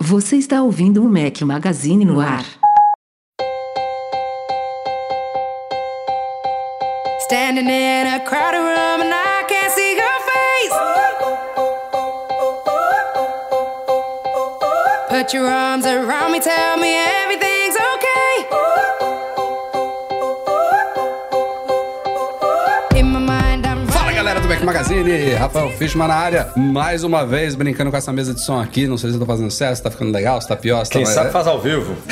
Você está ouvindo o Mac Magazine no ar. Standing in a crowded room and I can't see Put your arms around me, tell me everything's okay. Fala galera do Mac Magazine, Rafael Fishman na área, mais uma vez brincando com essa mesa de som aqui. Não sei se eu tô fazendo certo, se tá ficando legal, se tá pior. Se Quem tá... sabe faz ao vivo.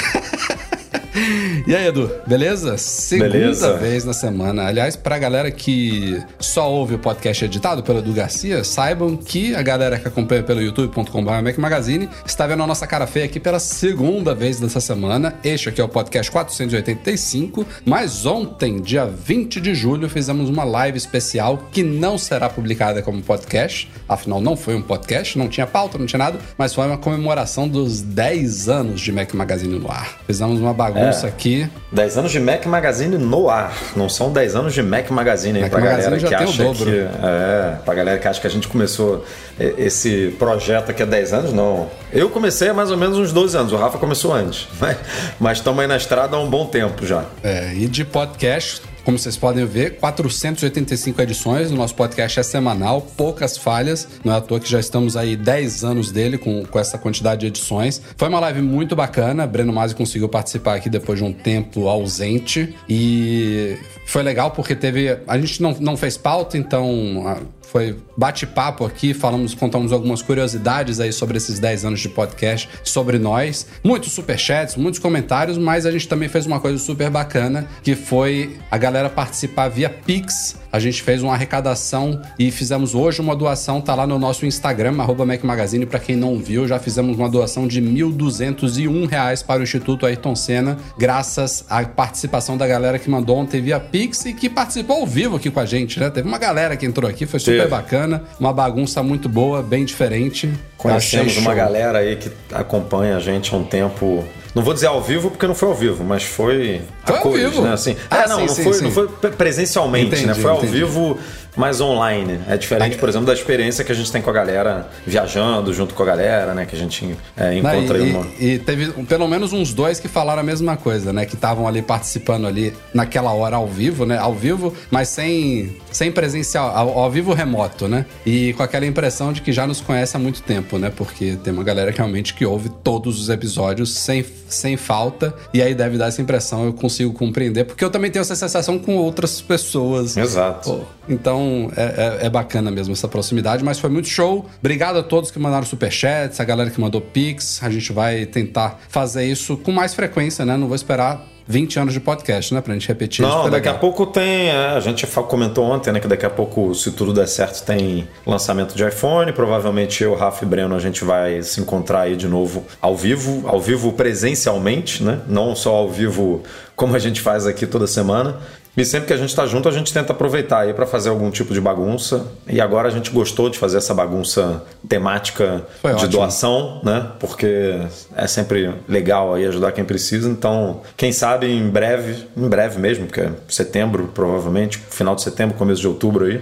E aí, Edu, beleza? Segunda Beleza. vez na semana. Aliás, pra galera que só ouve o podcast editado pelo Edu Garcia, saibam que a galera que acompanha pelo youtube.com.br Mac Magazine está vendo a nossa cara feia aqui pela segunda vez dessa semana. Este aqui é o podcast 485, mas ontem, dia 20 de julho, fizemos uma live especial que não será publicada como podcast. Afinal, não foi um podcast, não tinha pauta, não tinha nada, mas foi uma comemoração dos 10 anos de Mac Magazine no ar. Fizemos uma bagunça É. aqui. 10 anos de Mac Magazine no ar. Não são 10 anos de Mac Magazine aí Mac pra Magazine galera que acha que. É, pra galera que acha que a gente começou eh, esse projeto aqui há 10 anos, não. Eu comecei há mais ou menos uns 12 anos, o Rafa começou antes. Mas estamos aí na estrada há um bom tempo já. É, e de podcast, como vocês podem ver, 485 edições. O nosso podcast é semanal, poucas falhas. Não é à toa que já estamos aí 10 anos dele com, com essa quantidade de edições. Foi uma live muito bacana. Breno Masi conseguiu participar aqui depois de um tempo ausente. E foi legal porque teve. A gente não, não fez pauta, então. ah, foi bate-papo aqui, falamos, contamos algumas curiosidades aí sobre esses 10 anos de podcast, sobre nós. Muitos superchats, muitos comentários, mas a gente também fez uma coisa super bacana, que foi a galera participar via Pix. A gente fez uma arrecadação e fizemos hoje uma doação, tá lá no nosso Instagram, arroba Mac Magazine, pra quem não viu, já fizemos uma doação de 1.201 reais para o Instituto Ayrton Senna, graças à participação da galera que mandou ontem via Pix e que participou ao vivo aqui com a gente, né? Teve uma galera que entrou aqui, foi super Teve. bacana, uma bagunça muito boa, bem diferente. Conhecemos uma galera aí que acompanha a gente há um tempo. Não vou dizer ao vivo porque não foi ao vivo, mas foi, Foi a ao cores, vivo. né? Assim, Ah, é, não, sim, não, sim, foi, sim. não foi pre- presencialmente, Entendi, né? Foi ao entendi. vivo, mas online. É diferente, por exemplo, da experiência que a gente tem com a galera viajando junto com a galera, né? Que a gente é, Não, encontra e, aí uma. e teve pelo menos uns dois que falaram a mesma coisa, né? Que estavam ali participando ali naquela hora ao vivo, né? Ao vivo, mas sem, sem presencial, ao, ao vivo remoto, né? E com aquela impressão de que já nos conhece há muito tempo, né? Porque tem uma galera que realmente que ouve todos os episódios sem, sem falta. E aí deve dar essa impressão, eu consigo compreender. Porque eu também tenho essa sensação com outras pessoas. Exato. Pô, então é, é- é bacana mesmo essa proximidade, mas foi muito show. Obrigado a todos que mandaram superchats, a galera que mandou pix. A gente vai tentar fazer isso com mais frequência, né? Não vou esperar 20 anos de podcast, né? Pra gente repetir isso. Não, daqui a legal. pouco tem. é, a gente comentou ontem, né? Que daqui a pouco, se tudo der certo, tem lançamento de iPhone. Provavelmente eu, Rafa e Breno, a gente vai se encontrar aí de novo ao vivo, ao vivo presencialmente, né? Não só ao vivo como a gente faz aqui toda semana. E sempre que a gente está junto, a gente tenta aproveitar aí para fazer algum tipo de bagunça. E agora a gente gostou de fazer essa bagunça temática Foi de ótimo. doação, né? Porque é sempre legal aí ajudar quem precisa. Então, quem sabe em breve, em breve mesmo, porque é setembro, provavelmente, final de setembro, começo de outubro aí,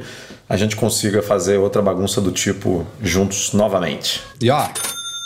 a gente consiga fazer outra bagunça do tipo juntos novamente. E ó,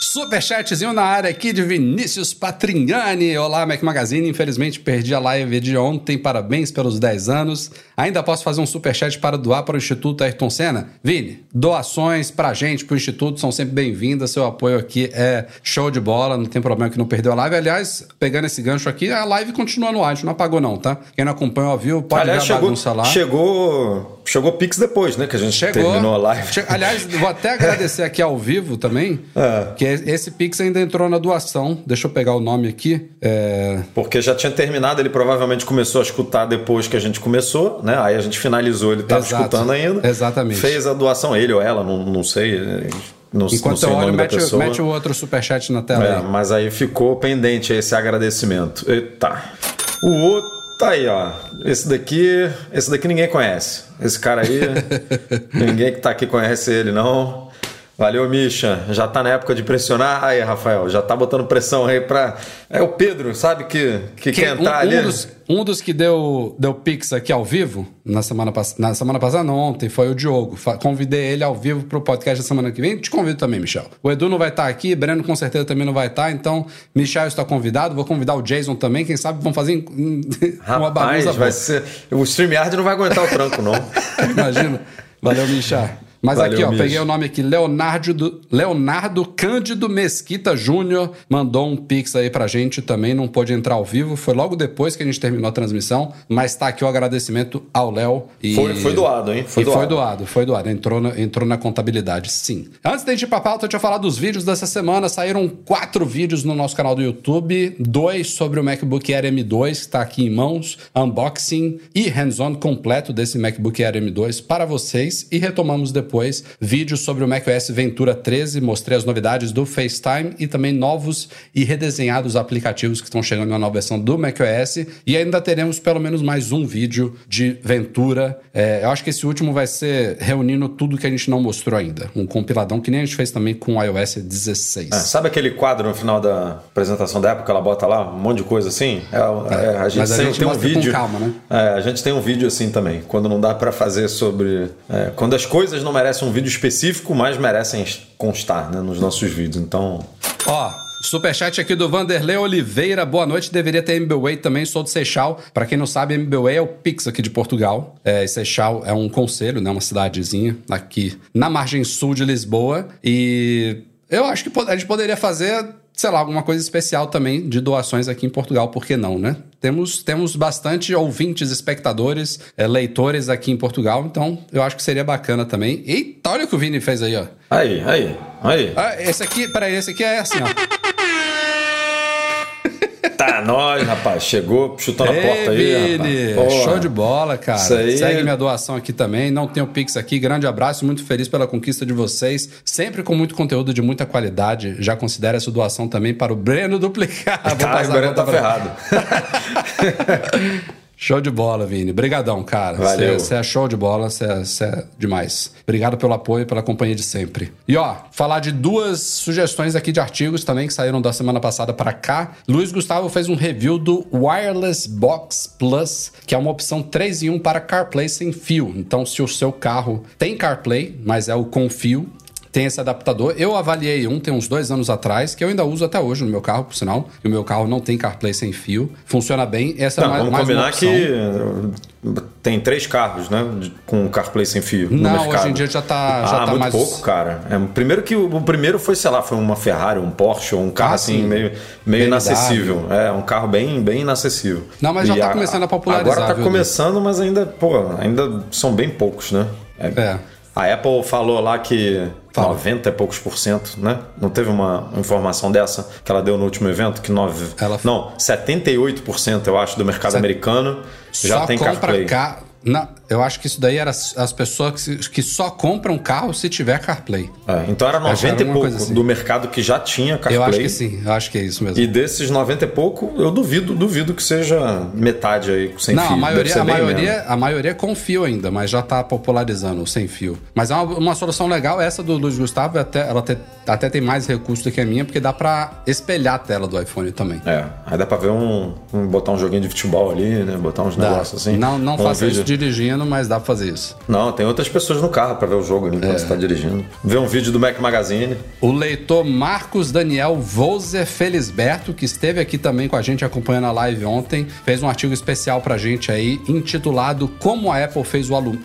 superchatzinho na área aqui de Vinícius Patrignani. Olá, Mac Magazine. Infelizmente perdi a live de ontem. Parabéns pelos 10 anos. Ainda posso fazer um superchat para doar para o Instituto Ayrton Senna? Vini, doações pra gente, pro Instituto, são sempre bem-vindas. Seu apoio aqui é show de bola. Não tem problema que não perdeu a live. Aliás, pegando esse gancho aqui, a live continua no ar. A gente não apagou não, tá? Quem não acompanha ao vivo pode Aliás, ver a chegou, bagunça lá. chegou, chegou Pix depois, né? Que a gente Chegou. terminou a live. Che- Aliás, vou até agradecer aqui ao vivo também, É. que esse Pix ainda entrou na doação. Deixa eu pegar o nome aqui. É, Porque já tinha terminado, ele provavelmente começou a escutar depois que a gente começou, né? Aí a gente finalizou, ele estava escutando ainda. Exatamente. Fez a doação, ele ou ela, não, não sei. Não, não Enquanto sei eu olho, mete, mete o outro superchat na tela É, aí. mas aí ficou pendente esse agradecimento. Eita. O outro. Tá aí, ó. Esse daqui, esse daqui ninguém conhece. Esse cara aí, ninguém que tá aqui conhece ele, não. Valeu, Misha. Já tá na época de pressionar. Aí, Rafael, já tá botando pressão aí pra. É o Pedro, sabe, que, que Quem- quer entrar um, ali. um dos, um dos que deu, deu pix aqui ao vivo, na semana, pass- na semana passada, não, ontem, foi o Diogo. Convidei ele ao vivo pro podcast da semana que vem. Te convido também, Michel. O Edu não vai estar aqui, Breno com certeza também não vai estar, então Michel está convidado. Vou convidar o Jason também, quem sabe vão fazer em- uma Rapaz, bagunça. vai boa. ser. O StreamYard não vai aguentar o tranco, não. Imagina. Valeu, Michel. Mas Valeu, aqui, ó, peguei o nome aqui, Leonardo, do- Leonardo Cândido Mesquita Júnior mandou um pix aí pra gente também, não pôde entrar ao vivo, foi logo depois que a gente terminou a transmissão, mas tá aqui o agradecimento ao Léo. e- Foi- foi doado, hein? Foi e foi doado. doado, foi doado, entrou na, entrou na contabilidade, sim. Antes da gente ir pra pauta, eu tinha falado dos vídeos dessa semana, saíram quatro vídeos no nosso canal do YouTube, dois sobre o MacBook Air M2, que tá aqui em mãos, unboxing e hands-on completo desse MacBook Air M2 para vocês, e retomamos depois vídeos sobre o macOS Ventura 13, mostrei as novidades do FaceTime e também novos e redesenhados aplicativos que estão chegando na nova versão do macOS, e ainda teremos pelo menos mais um vídeo de Ventura. É, eu acho que esse último vai ser reunindo tudo que a gente não mostrou ainda, um compiladão que nem a gente fez também com o iOS 16. É, sabe aquele quadro no final da apresentação da época, ela bota lá um monte de coisa assim? É, é, a gente, a tem, gente tem um vídeo. calma, né? É, a gente tem um vídeo assim também, quando não dá pra fazer sobre. é, quando as coisas não merecem um vídeo específico, mas merecem constar né, nos nossos vídeos. Então. Ó, superchat aqui do Vanderlei Oliveira. Boa noite. Deveria ter MBWay também. Sou do Seixal. Pra quem não sabe, MBWay é o Pix aqui de Portugal. É, Seixal é um conselho, né? Uma cidadezinha aqui na margem sul de Lisboa. E eu acho que a gente poderia fazer, sei lá, alguma coisa especial também de doações aqui em Portugal. Por que não, né? Temos, temos bastante ouvintes, espectadores, é, leitores aqui em Portugal. Então, eu acho que seria bacana também. Eita, olha o que o Vini fez aí, ó. Aí, aí, aí. Ah, esse aqui, peraí, esse aqui é assim, ó. Tá, nós, rapaz. Chegou, chutou na porta aí. Rapaz. Porra. show de bola, cara. Isso aí- Segue minha doação aqui também. Não tenho Pix aqui. Grande abraço, muito feliz pela conquista de vocês. Sempre com muito conteúdo de muita qualidade. Já considero essa doação também para o Breno duplicar. Tá, o Breno tá pra- ferrado. Show de bola, Vini. Brigadão, cara. Valeu. Você é show de bola, você é, demais. Obrigado pelo apoio e pela companhia de sempre. E ó, falar de duas sugestões aqui de artigos também que saíram da semana passada para cá. Luiz Gustavo fez um review do Wireless Box Plus, que é uma opção 3 em 1 para CarPlay sem fio. Então, se o seu carro tem CarPlay, mas é o com fio, tem esse adaptador. Eu avaliei um tem uns dois anos atrás, que eu ainda uso até hoje no meu carro, por sinal. E o meu carro não tem CarPlay sem fio. Funciona bem. Essa é Não, mais, vamos combinar que tem três carros, né? Com CarPlay sem fio no Não, hoje em dia já tá- já ah, tá muito mais- pouco, cara. É, primeiro que o, o primeiro foi, sei lá, foi uma Ferrari, um Porsche, ou um carro Ah, assim, sim. meio, meio BMW. inacessível. É, um carro bem, bem inacessível. Não, mas já E tá começando a popularizar, Agora tá viu, começando, mas ainda, pô, ainda são bem poucos, né? É. A Apple falou lá que Fala. 90 e poucos por cento, né? Não teve uma informação dessa que ela deu no último evento? Que nove... Ela- Não, 78% eu acho do mercado Set- americano já só tem compra CarPlay. ca- Não, eu acho que isso daí era as as pessoas que, que só compram carro se tiver CarPlay. É, então era Acho que 90 era e pouco assim. do mercado que já tinha CarPlay. Eu acho que sim, eu acho que é isso mesmo. E desses 90 e pouco, eu duvido, duvido que seja metade aí sem Não, fio. a Deve maioria, a, maioria, a maioria com fio ainda, mas já tá popularizando o sem fio. Mas é uma, uma solução legal, essa do Luiz Gustavo, até, ela te- até tem mais recurso do que a minha, porque dá pra espelhar a tela do iPhone também. É, aí dá pra ver um, um- botar um joguinho de futebol ali, né? Botar uns Dá. negócios assim. Não, não Um faça vídeo. isso dirigindo, mas dá pra fazer isso. Não, tem outras pessoas no carro pra ver o jogo ali É. enquanto você tá dirigindo. Ver um vídeo do Mac Magazine. O leitor Marcos Daniel Volzer Felisberto, que esteve aqui também com a gente acompanhando a live ontem, fez um artigo especial pra gente aí, intitulado Como a Apple fez o, alu...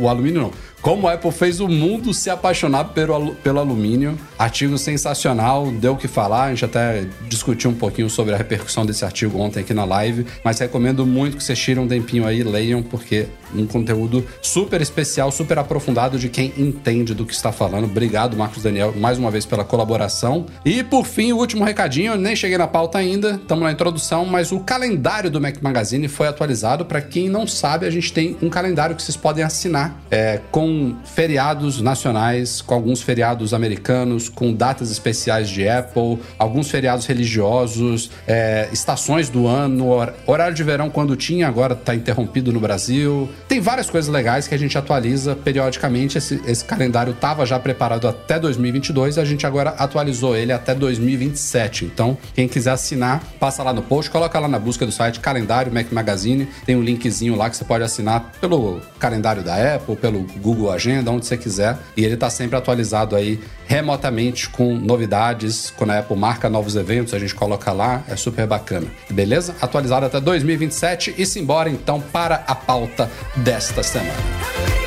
o alumínio, não. Como a Apple fez o mundo se apaixonar pelo, pelo alumínio. Artigo sensacional, deu o que falar. A gente até discutiu um pouquinho sobre a repercussão desse artigo ontem aqui na live. Mas recomendo muito que vocês tirem um tempinho aí e leiam, porque um conteúdo super especial, super aprofundado de quem entende do que está falando. Obrigado, Marcos Daniel, mais uma vez pela colaboração. E por fim, o último recadinho, nem cheguei na pauta ainda, estamos na introdução, mas o calendário do Mac Magazine foi atualizado. Para quem não sabe, a gente tem um calendário que vocês podem assinar é, com feriados nacionais, com alguns feriados americanos, com datas especiais de Apple, alguns feriados religiosos, é, estações do ano, horário de verão quando tinha, agora está interrompido no Brasil. Tem várias coisas legais que a gente atualiza periodicamente. Esse, esse calendário estava já preparado até 2022 e a gente agora atualizou ele até 2027. Então, quem quiser assinar, passa lá no post, coloca lá na busca do site calendário Mac Magazine, tem um linkzinho lá que você pode assinar pelo calendário da Apple, pelo Google Agenda, onde você quiser. E ele está sempre atualizado aí remotamente com novidades. Quando a Apple marca novos eventos, a gente coloca lá, é super bacana. Beleza? Atualizado até 2027 e simbora então para a pauta desta semana.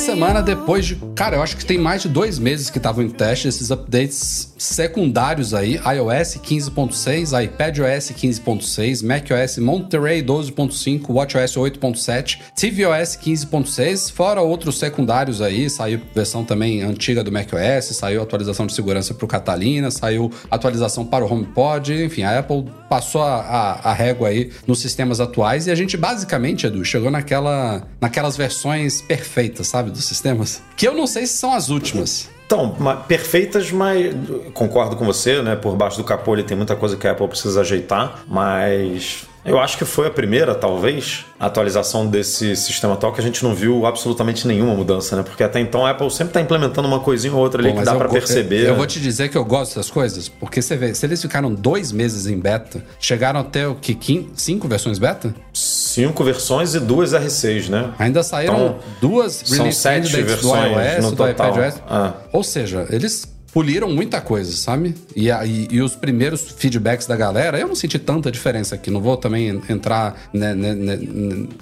Semana, depois de. Cara, eu acho que tem mais de dois meses que estavam em teste esses updates secundários aí: iOS 15.6, iPadOS 15.6, macOS Monterey 12.5, WatchOS 8.7, tvOS 15.6, fora outros secundários aí. Saiu versão também antiga do macOS, saiu atualização de segurança para o Catalina, saiu atualização para o HomePod. Enfim, a Apple passou a, a, a régua aí nos sistemas atuais e a gente basicamente, Edu, chegou naquela, naquelas versões perfeitas, sabe? dos sistemas, que eu não sei se são as últimas. Então, perfeitas, mas concordo com você, né? Por baixo do capô ele tem muita coisa que a Apple precisa ajeitar, mas eu acho que foi a primeira, talvez, atualização desse sistema atual que a gente não viu absolutamente nenhuma mudança, né? Porque até então a Apple sempre está implementando uma coisinha ou outra ali Pô, que dá para perceber. Eu, eu, vou te dizer que eu gosto dessas coisas, porque você vê, se eles ficaram dois meses em beta, chegaram até o que? Cinco versões beta? Cinco versões e duas R6, né? Ainda saíram então, duas release são sete versões do iOS, no do total. iPadOS. Ah. Ou seja, eles poliram muita coisa, sabe? E, e, e, os primeiros feedbacks da galera, eu não senti tanta diferença aqui. Não vou também entrar, né, né, né,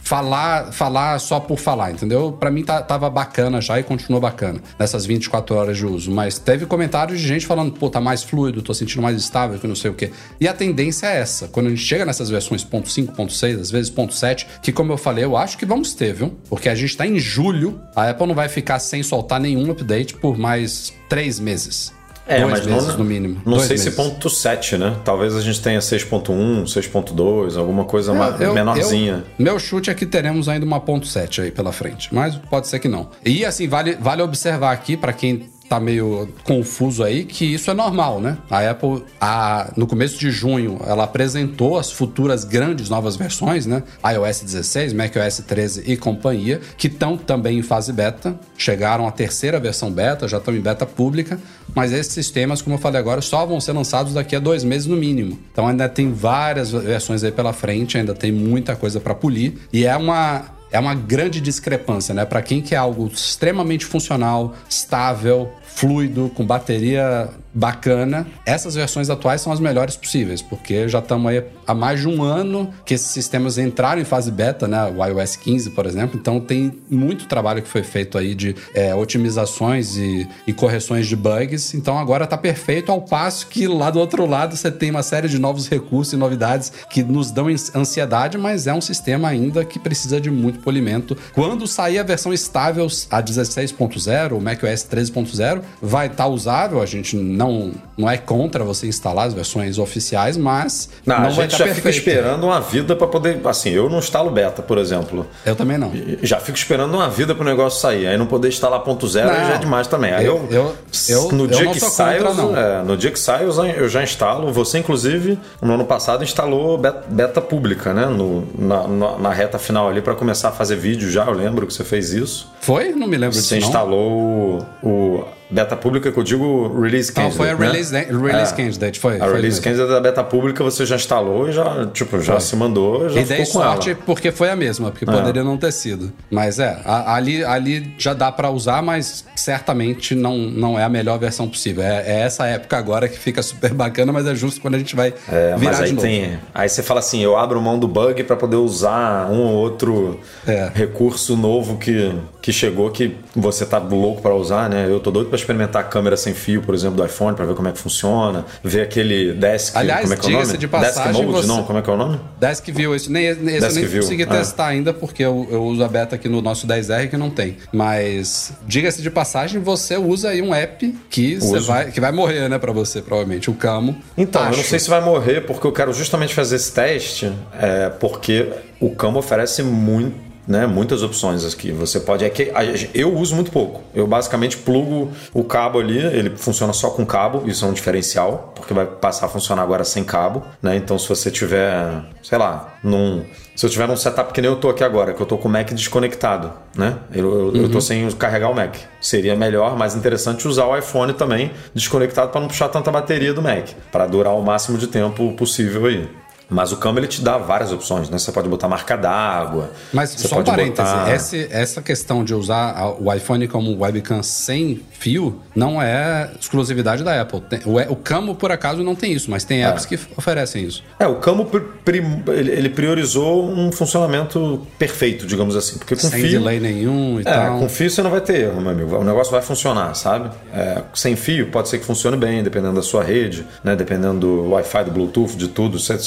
falar, falar só por falar, entendeu? Para mim tá, tava bacana já e continuou bacana nessas 24 horas de uso. Mas teve comentários de gente falando, pô, tá mais fluido, tô sentindo mais estável, que não sei o quê. E a tendência é essa. Quando a gente chega nessas versões ponto .5, ponto .6, às vezes ponto .7, que como eu falei, eu acho que vamos ter, viu? Porque a gente tá em julho, a Apple não vai ficar sem soltar nenhum update por mais três meses. É, Dois mas meses não, no mínimo. Não sei meses. se ponto 7, né? Talvez a gente tenha 6.1, 6.2, alguma coisa é, eu, menorzinha. Eu, meu chute é que teremos ainda uma ponto 7 aí pela frente, mas pode ser que não. E assim, vale, vale observar aqui para quem tá meio confuso aí que isso é normal, né? A Apple, a, no começo de junho, ela apresentou as futuras grandes novas versões, né? iOS 16, macOS 13 e companhia, que estão também em fase beta. Chegaram à terceira versão beta, já estão em beta pública, mas esses sistemas, como eu falei agora, só vão ser lançados daqui a dois meses no mínimo. Então ainda tem várias versões aí pela frente, ainda tem muita coisa para polir e é uma é uma grande discrepância, né? Para quem quer algo extremamente funcional, estável, fluido, com bateria bacana. Essas versões atuais são as melhores possíveis, porque já estamos aí há mais de um ano que esses sistemas entraram em fase beta, né? O iOS 15, por exemplo. Então tem muito trabalho que foi feito aí de é, otimizações e, e, correções de bugs. Então agora está perfeito, ao passo que lá do outro lado você tem uma série de novos recursos e novidades que nos dão ansiedade, mas é um sistema ainda que precisa de muito polimento. Quando sair a versão estável, a 16.0, o macOS 13.0, vai estar tá usável, a gente não não, não é contra você instalar as versões oficiais, mas não, não a gente já perfeito. fica esperando uma vida para poder. Assim, eu não instalo beta, por exemplo. Eu também não. Já fico esperando uma vida para o negócio sair. Aí não poder instalar ponto zero já é demais também. Aí eu, eu, eu no dia que sai, contra, é, no dia que sai eu já instalo. Você inclusive no ano passado instalou beta, beta pública, né? No, na, na, na reta final ali para começar a fazer vídeo já. Eu lembro que você fez isso. Foi? Não me lembro disso. Você instalou o Beta pública que eu digo release candidate. Não, foi a né? release, né? release é. candidate, foi. A foi release candidate da beta pública você já instalou e já, tipo, já foi. se mandou, já e ficou sorte ela. porque foi a mesma, porque é. poderia não ter sido. Mas é, ali, ali já dá para usar, mas certamente não, não é a melhor versão possível. É, é, essa época agora que fica super bacana, mas é justo quando a gente vai é, virar mas aí de novo. Tem, aí você fala assim, eu abro mão do bug para poder usar um ou outro é. recurso novo que, que chegou que você tá louco para usar, né? Eu tô doido para experimentar a câmera sem fio, por exemplo, do iPhone, para ver como é que funciona, ver aquele desk, Aliás, como é que é o nome? de passagem, desk mode, você... não, como é que é o nome? Desk View, esse, nem, esse Desk eu nem View, consegui é. testar ainda, porque eu, eu uso a beta aqui no nosso 10R que não tem. Mas, diga-se de passagem, você usa aí um app que, você vai, que vai morrer, né, pra você, provavelmente. O Camo. Então, eu não Acho. sei se vai morrer, porque eu quero justamente fazer esse teste, é, porque o Camo oferece muito. Né, muitas opções aqui. Você pode. É que eu uso muito pouco. Eu basicamente plugo o cabo ali, ele funciona só com cabo, isso é um diferencial, porque vai passar a funcionar agora sem cabo. Né? Então, se você tiver, sei lá, num. Se eu tiver num setup que nem eu tô aqui agora, que eu tô com o Mac desconectado, né? Eu, eu, eu tô sem carregar o Mac. Seria melhor, mais interessante usar o iPhone também desconectado para não puxar tanta bateria do Mac, para durar o máximo de tempo possível aí. Mas o Camo ele te dá várias opções, né? Você pode botar marca d'água. Mas você só um pode parêntese, botar- esse- essa questão de usar o iPhone como webcam sem fio não é exclusividade da Apple. Tem- o, o Camo, por acaso, não tem isso, mas tem apps que oferecem isso. É, o Camo pri- prim- ele, ele priorizou um funcionamento perfeito, digamos assim. Porque com sem fio. delay nenhum e É, tal. com fio você não vai ter erro, meu amigo. O negócio vai funcionar, sabe? É, sem fio pode ser que funcione bem, dependendo da sua rede, né? Dependendo do Wi-Fi, do Bluetooth, de tudo. Você,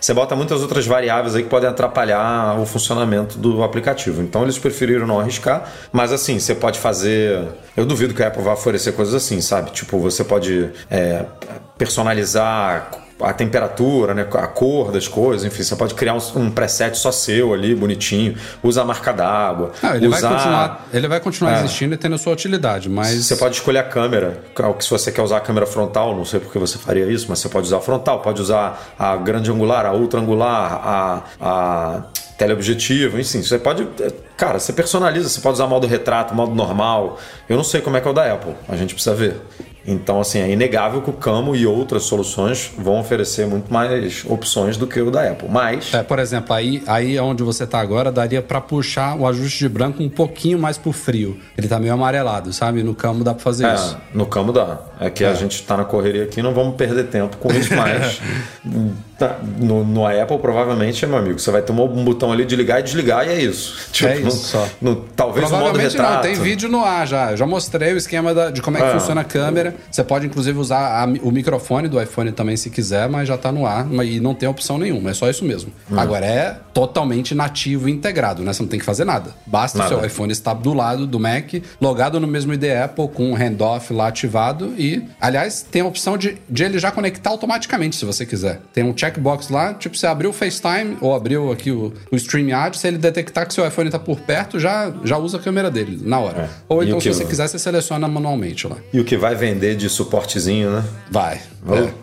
você bota muitas outras variáveis aí que podem atrapalhar o funcionamento do aplicativo. Então eles preferiram não arriscar. Mas assim, você pode fazer. Eu duvido que a Apple vá oferecer coisas assim, sabe? Tipo, você pode é, personalizar a temperatura, né, a cor das coisas, enfim, você pode criar um, um preset só seu ali, bonitinho, usa a marca d'água, Não, ele, usar... vai continuar, ele vai continuar É. existindo e tendo a sua utilidade, mas. Você pode escolher a câmera. Se você quer usar a câmera frontal, não sei porque você faria isso, mas você pode usar a frontal, pode usar a grande angular, a ultra angular, a, a teleobjetivo, enfim. Você pode. Cara, você personaliza, você pode usar modo retrato, modo normal. Eu não sei como é que é o da Apple, a gente precisa ver. Então, assim, é inegável que o Camo e outras soluções vão oferecer muito mais opções do que o da Apple. Mas. É, por exemplo, aí, aí onde você tá agora, daria pra puxar o ajuste de branco um pouquinho mais pro frio. Ele tá meio amarelado, sabe? No Camo dá pra fazer É, isso. no Camo dá. É que a gente tá na correria aqui, não vamos perder tempo com isso mais. Tá, no, no Apple, provavelmente, meu amigo, você vai ter um botão ali de ligar e desligar e é isso. É isso só. não- talvez o modo Provavelmente retrato. não, tem vídeo no ar já. Eu já mostrei o esquema da- de como é que É. funciona a câmera. Você pode, inclusive, usar a o microfone do iPhone também se quiser, mas já tá no ar e não tem opção nenhuma. É só isso mesmo. Hum. Agora é totalmente nativo e integrado, né? Você não tem que fazer nada. Basta Nada. o seu iPhone estar do lado do Mac, logado no mesmo ID Apple, com o handoff lá ativado e, aliás, tem a opção de, de ele já conectar automaticamente, se você quiser. Tem um checkbox lá, tipo, você abriu o FaceTime ou abriu aqui o, o StreamYard, se ele detectar que seu iPhone tá por perto, já, já usa a câmera dele na hora. É. Ou então, se você quiser, você seleciona manualmente lá. E o que vai vender de suportezinho, né? Vai.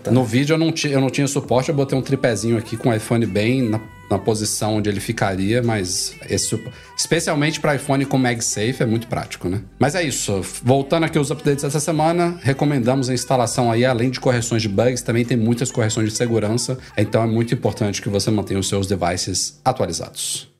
É. No vídeo eu não, eu não tinha suporte, eu botei um tripézinho aqui com o iPhone bem na, na posição onde ele ficaria, mas esse, especialmente para iPhone com MagSafe é muito prático, né? Mas é isso. Voltando aqui aos updates dessa semana, recomendamos a instalação aí, além de correções de bugs, também tem muitas correções de segurança, então é muito importante que você mantenha os seus devices atualizados.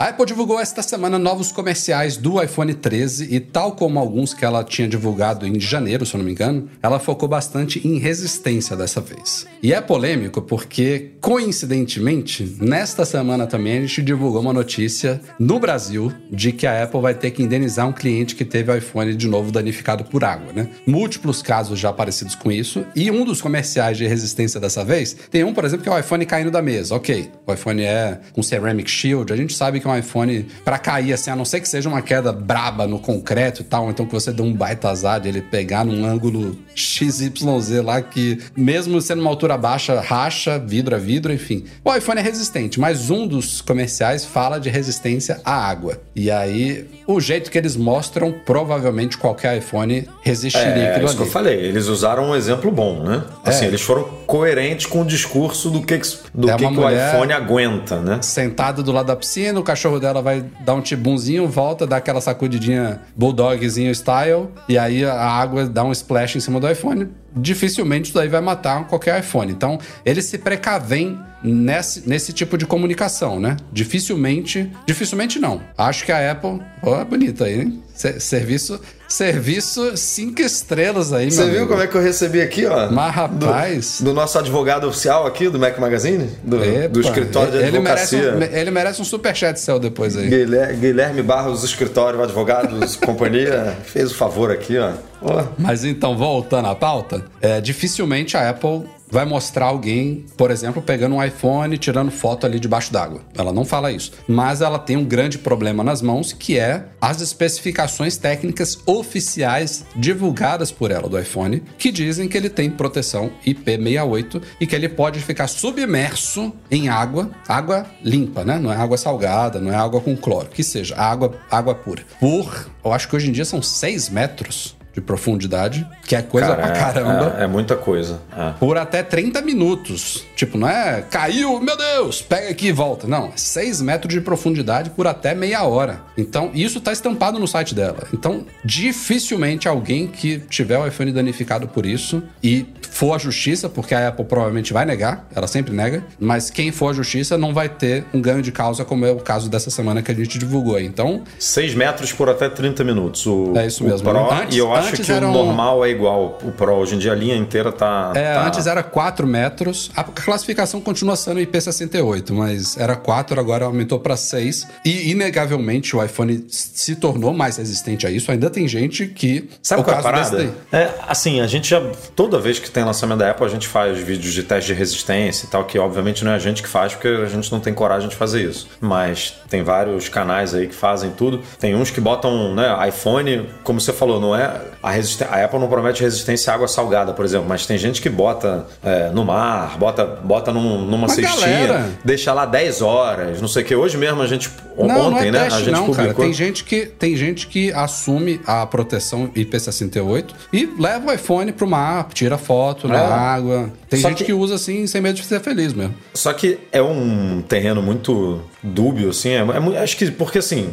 A Apple divulgou esta semana novos comerciais do iPhone 13 e, tal como alguns que ela tinha divulgado em janeiro, se eu não me engano, ela focou bastante em resistência dessa vez. E é polêmico porque, coincidentemente, nesta semana também a gente divulgou uma notícia no Brasil de que a Apple vai ter que indenizar um cliente que teve o iPhone de novo danificado por água, né? Múltiplos casos já parecidos com isso e um dos comerciais de resistência dessa vez tem um, por exemplo, que é o iPhone caindo da mesa. Ok, o iPhone é com ceramic shield, a gente sabe que é um iPhone pra cair assim, a não ser que seja uma queda braba no concreto e tal, então que você dê um baita azar de ele pegar num ângulo XYZ lá que, mesmo sendo uma altura baixa, racha, vidro a vidro, enfim. O iPhone é resistente, mas um dos comerciais fala de resistência à água. E aí, o jeito que eles mostram, provavelmente qualquer iPhone resistiria É, aquilo isso que eu ali. falei. Eles usaram um exemplo bom, né? Assim, É. eles foram coerentes com o discurso do que, do É que, que o iPhone aguenta, né? sentada do lado da piscina, o cachorro dela vai dar um tibunzinho, volta, dá aquela sacudidinha bulldogzinho style, e aí a água dá um splash em cima do iPhone. Dificilmente isso daí vai matar qualquer iPhone. Então, eles se precavem nesse, nesse tipo de comunicação, né? Dificilmente, dificilmente não. Acho que a Apple, ó, bonita aí, hein? Serviço, serviço cinco estrelas aí, Você viu como é que eu recebi aqui, ó? Mas, rapaz... Do, do nosso advogado oficial aqui, do Mac Magazine? Do, Epa, do escritório de ele advocacia. Merece um, ele merece um superchat seu depois aí. Guilherme, Guilherme Barros, escritório, advogados, companhia, fez o favor aqui, ó. ó. Mas então, voltando à pauta, é, dificilmente a Apple vai mostrar alguém, por exemplo, pegando um iPhone e tirando foto ali debaixo d'água. Ela não fala isso. Mas ela tem um grande problema nas mãos, que é as especificações técnicas oficiais divulgadas por ela do iPhone, que dizem que ele tem proteção IP68 e que ele pode ficar submerso em água, água limpa, né? Não é água salgada, não é água com cloro, que seja água, água pura. Por, eu acho que hoje em dia são 6 metros de profundidade, que é coisa Cara, pra caramba. É, é muita coisa. é. Por até 30 minutos. Tipo, não é caiu, meu Deus, pega aqui e volta. Não, é 6 metros de profundidade por até meia hora. Então, isso tá estampado no site dela. Então, dificilmente alguém que tiver o iPhone danificado por isso e for à justiça, porque a Apple provavelmente vai negar, ela sempre nega, mas quem for à justiça não vai ter um ganho de causa, como é o caso dessa semana que a gente divulgou. Então, 6 metros por até 30 minutos. O, É isso mesmo. O Pro, Antes- e eu acho antes que eram- o normal é igual. O Pro, hoje em dia a linha inteira tá. É, tá- antes era 4 metros. A classificação continua sendo IP68, mas era 4, agora aumentou para 6. E, inegavelmente, o iPhone se tornou mais resistente a isso. Ainda tem gente que. Sabe o qual é a parada? É, assim, a gente já. Toda vez que tem lançamento da Apple, a gente faz vídeos de teste de resistência e tal, que obviamente não é a gente que faz, porque a gente não tem coragem de fazer isso. Mas tem vários canais aí que fazem tudo. Tem uns que botam, né, iPhone, como você falou, não é. A, a Apple não promete resistência à água salgada, por exemplo, mas tem gente que bota é, no mar, bota, bota num- numa Mas cestinha, galera- deixa lá 10 horas, não sei o que. Hoje mesmo a gente. Não, ontem, não é né? teste, a gente não, cara. publicou. Tem gente, que, tem gente que assume a proteção IP68 e leva o iPhone pro mar, tira foto na É. água. Tem Só gente que- que... usa assim, sem medo de ser feliz mesmo. Só que é um terreno muito dúbio, assim. É, é acho que, porque assim,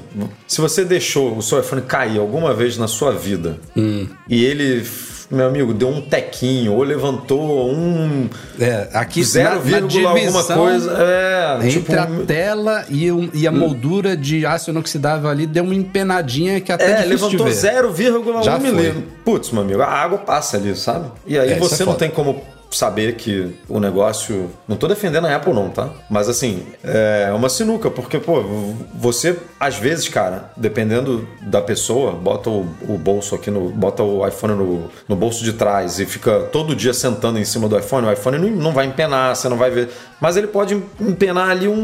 se você deixou o seu iPhone cair alguma vez na sua vida Hum. e ele, meu amigo, deu um tequinho ou levantou um É, aqui zero vírgula alguma coisa. É, tipo. Entre a tela e, um- e a moldura de aço inoxidável ali deu uma empenadinha que até É, levantou de ver. 0,1 Já foi. milímetro. Putz, meu amigo, a água passa ali, sabe? E aí É, você é não tem como saber que o negócio. Não tô defendendo a Apple, não, tá? Mas assim, é uma sinuca, porque, pô, você, às vezes, cara, dependendo da pessoa, bota o, o bolso aqui no. bota o iPhone no, no bolso de trás e fica todo dia sentando em cima do iPhone, o iPhone não, não vai empenar, você não vai ver. Mas ele pode empenar ali um.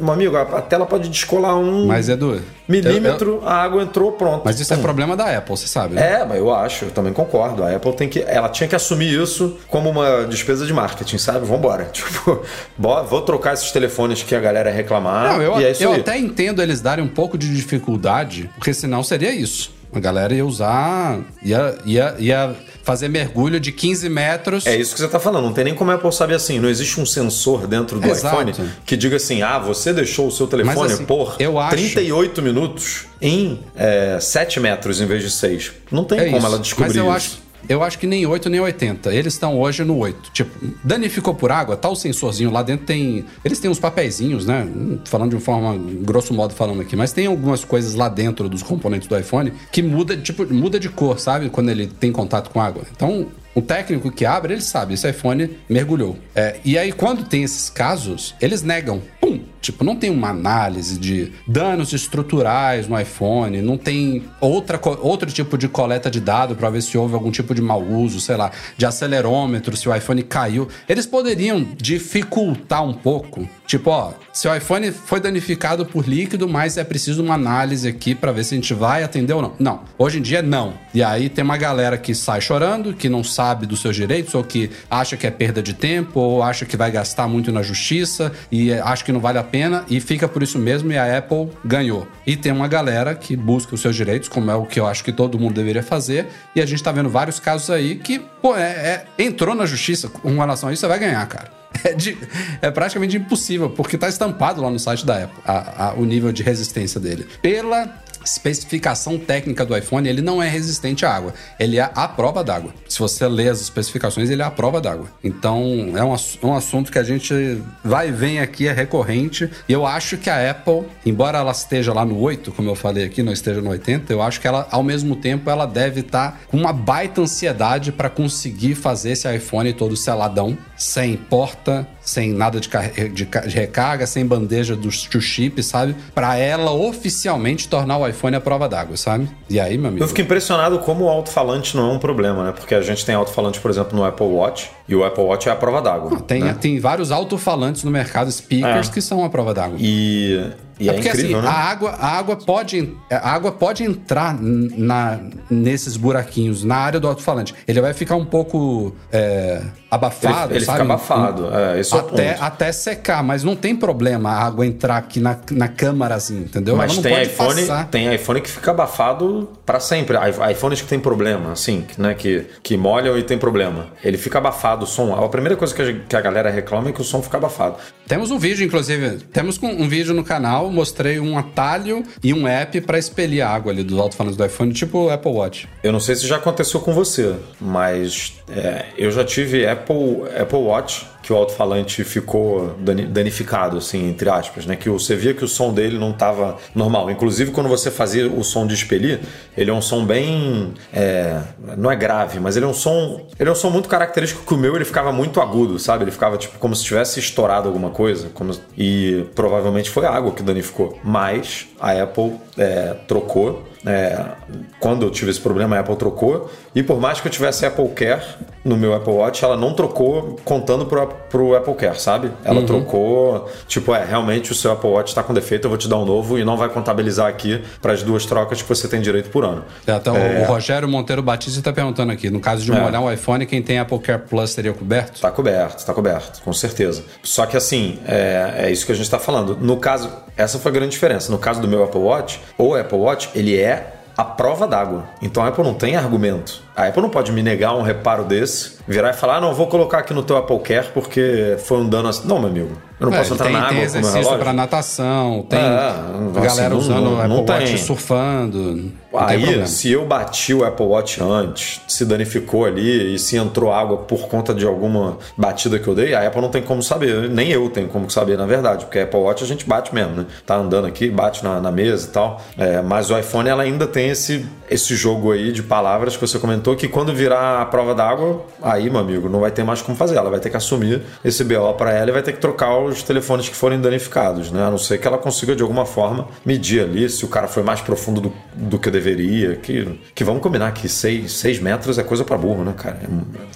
Meu amigo, a, tela pode descolar um Mas, Edu. milímetro, eu- eu- a água entrou, pronto. mas isso é Pum. problema da Apple, você sabe, né? É, mas eu acho, eu também concordo. A Apple tem que. Ela tinha que assumir isso como uma despesa de marketing, sabe? Vambora. Tipo, vou trocar esses telefones que a galera reclamar. Não, eu, é eu até entendo eles darem um pouco de dificuldade, porque senão seria isso. A galera ia usar, ia, ia, ia fazer mergulho de 15 metros. É isso que você tá falando. Não tem nem como a Apple saber assim. Não existe um sensor dentro do Exato. iPhone que diga assim: ah, você deixou o seu telefone Mas, assim, por eu acho- 38 minutos em é, 7 metros em vez de 6. Não tem É como isso. ela descobrir Mas eu isso. acho, eu acho que nem 8 nem 80. Eles estão hoje no 8. Tipo, danificou por água, tá o sensorzinho lá dentro tem. Eles têm uns papeizinhos, né? Hum, Falando de uma forma, grosso modo falando aqui, mas tem algumas coisas lá dentro dos componentes do iPhone que muda, tipo, muda de cor, sabe? Quando ele tem contato com água. Então, o técnico que abre, ele sabe, esse iPhone mergulhou. É, e aí, quando tem esses casos, eles negam. Pum! Tipo, não tem uma análise de danos estruturais no iPhone, não tem outra, outro tipo de coleta de dado para ver se houve algum tipo de mau uso, sei lá, de acelerômetro, se o iPhone caiu. Eles poderiam dificultar um pouco. Tipo, ó, seu iPhone foi danificado por líquido, mas é preciso uma análise aqui para ver se a gente vai atender ou não. Não. Hoje em dia, não. E aí tem uma galera que sai chorando, que não sabe dos seus direitos, ou que acha que é perda de tempo, ou acha que vai gastar muito na justiça, e é, acha que não vale a pena, e fica por isso mesmo, e a Apple ganhou. E tem uma galera que busca os seus direitos, como é o que eu acho que todo mundo deveria fazer, e a gente tá vendo vários casos aí que, pô, é, é- entrou na justiça com relação a isso, você vai ganhar, cara. É, de- é praticamente impossível, porque tá estampado lá no site da Apple a- a- o nível de resistência dele. Pela especificação técnica do iPhone, ele não é resistente à água. Ele é à prova d'água. Se você lê as especificações, ele é à prova d'água. Então, é um, um assunto que a gente vai e vem aqui, é recorrente. E eu acho que a Apple, embora ela esteja lá no 8, como eu falei aqui, não esteja no 80, eu acho que ela, ao mesmo tempo, ela deve estar tá com uma baita ansiedade para conseguir fazer esse iPhone todo seladão, sem porta, sem nada de, de, de recarga, sem bandeja dos two chips, sabe? Para ela oficialmente tornar o iPhone a prova d'água, sabe? E aí, meu amigo? Eu fico impressionado como o alto-falante não é um problema, né? Porque a gente tem alto-falante, por exemplo, no Apple Watch, e o Apple Watch é a prova d'água. Tem, né? tem vários alto-falantes no mercado, speakers, é. que são a prova d'água. E e é, é porque, incrível, assim, né? a água, a água pode, a água pode entrar na, nesses buraquinhos na área do alto-falante. Ele vai ficar um pouco é, abafado, ele, ele sabe? fica abafado. É, esse até, é até secar, mas não tem problema a água entrar aqui na, na câmara assim, entendeu? Mas tem iPhone, passar. tem iPhone que fica abafado para sempre. iPhones que tem problema, assim, né, que, que molham e tem problema. Ele fica abafado o som. A primeira coisa que a, que a galera reclama é que o som fica abafado. Temos um vídeo, inclusive, temos um vídeo no canal mostrei um atalho e um app para expelir a água ali dos alto-falantes do iPhone, tipo o Apple Watch. Eu não sei se já aconteceu com você, mas é, eu já tive Apple, Apple Watch que o alto-falante ficou danificado, assim, entre aspas, né? Que você via que o som dele não estava normal. Inclusive, quando você fazia o som de expelir, ele é um som bem. É, não é grave, mas ele é um som. Ele é um som muito característico que o meu ele ficava muito agudo, sabe? Ele ficava tipo como se tivesse estourado alguma coisa. Como, e provavelmente foi a água que danificou. Mas a Apple é, trocou é, quando eu tive esse problema, a Apple trocou. E por mais que eu tivesse Apple Care no meu Apple Watch, ela não trocou contando pro, pro Apple Care, sabe? Ela uhum. trocou, tipo, é, realmente o seu Apple Watch está com defeito, eu vou te dar um novo e não vai contabilizar aqui para as duas trocas que você tem direito por ano. É, então, é... o Rogério Monteiro Batista está perguntando aqui, no caso de molhar é. um iPhone, quem tem Apple Care Plus seria coberto? Está coberto, está coberto, com certeza. Só que assim, é, é isso que a gente está falando. No caso, essa foi a grande diferença. No caso do meu Apple Watch, o Apple Watch, ele é a prova d'água. Então a Apple não tem argumento. A Apple não pode me negar um reparo desse, virar e falar: ah, não, vou colocar aqui no teu Apple Care porque foi um dano assim. Não, meu amigo. Eu não é, posso entrar tem, na água tem exercício para natação, tem é, galera assim, usando o Apple não Watch surfando. Aí, se eu bati o Apple Watch antes, se danificou ali e se entrou água por conta de alguma batida que eu dei, a Apple não tem como saber. Nem eu tenho como saber, na verdade, porque a Apple Watch a gente bate mesmo, né? Tá andando aqui, bate na, na mesa e tal. É, mas o iPhone ela ainda tem esse, esse jogo aí de palavras que você comentou que quando virar a prova d'água, aí, meu amigo, não vai ter mais como fazer. Ela vai ter que assumir esse BO para ela e vai ter que trocar os telefones que forem danificados, né? A não ser que ela consiga de alguma forma medir ali se o cara foi mais profundo do, do que deveria. Que, que vamos combinar que 6 metros é coisa para burro, né, cara?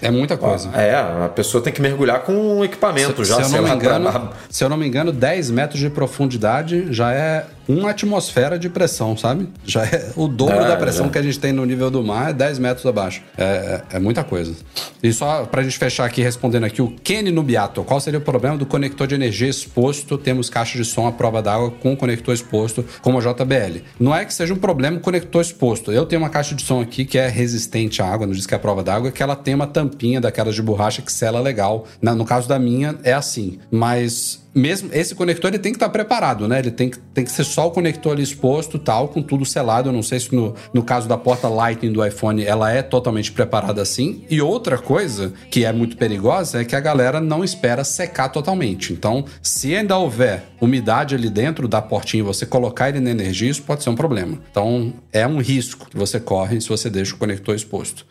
É, é muita coisa. É, a pessoa tem que mergulhar com um equipamento se, já. Se eu, não me engano, pra... se eu não me engano, 10 metros de profundidade já é uma atmosfera de pressão, sabe? Já é o dobro é, da pressão é. que a gente tem no nível do mar, é 10 metros abaixo. É, é, é muita coisa. E só pra gente fechar aqui, respondendo aqui, o Kenny Nubiato, qual seria o problema do conector de energia exposto? Temos caixa de som à prova d'água com conector exposto, como a JBL. Não é que seja um problema o conector exposto. Eu tenho uma caixa de som aqui que é resistente à água, não diz que é a prova d'água, que ela tem uma tampinha daquelas de borracha que sela legal. No caso da minha, é assim. Mas mesmo esse conector ele tem que estar tá preparado, né? Ele tem que, tem que ser só o conector ali exposto, tal, com tudo selado. Eu não sei se no, no caso da porta Lightning do iPhone ela é totalmente preparada assim. E outra coisa que é muito perigosa é que a galera não espera secar totalmente. Então, se ainda houver umidade ali dentro da portinha e você colocar ele na energia, isso pode ser um problema. Então, é um risco que você corre se você deixa o conector exposto.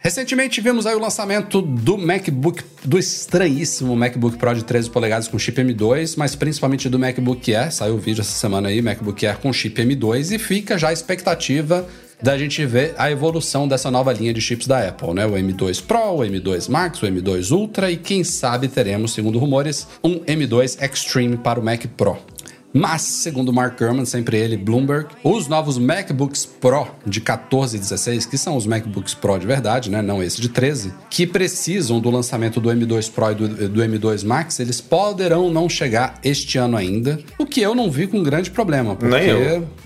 Recentemente vimos aí o lançamento do MacBook, do estranhíssimo MacBook Pro de 13 polegadas com chip M2, mas principalmente do MacBook Air. Saiu o vídeo essa semana aí, MacBook Air com chip M2, e fica já a expectativa da gente ver a evolução dessa nova linha de chips da Apple, né? O M2 Pro, o M2 Max, o M2 Ultra e quem sabe teremos, segundo rumores, um M2 Extreme para o Mac Pro. Mas, segundo Mark Gurman, sempre ele, Bloomberg, os novos MacBooks Pro de 14 e 16, que são os MacBooks Pro de verdade, né? Não esse de 13, que precisam do lançamento do M2 Pro e do, do M2 Max, eles poderão não chegar este ano ainda, o que eu não vi com grande problema. Porque.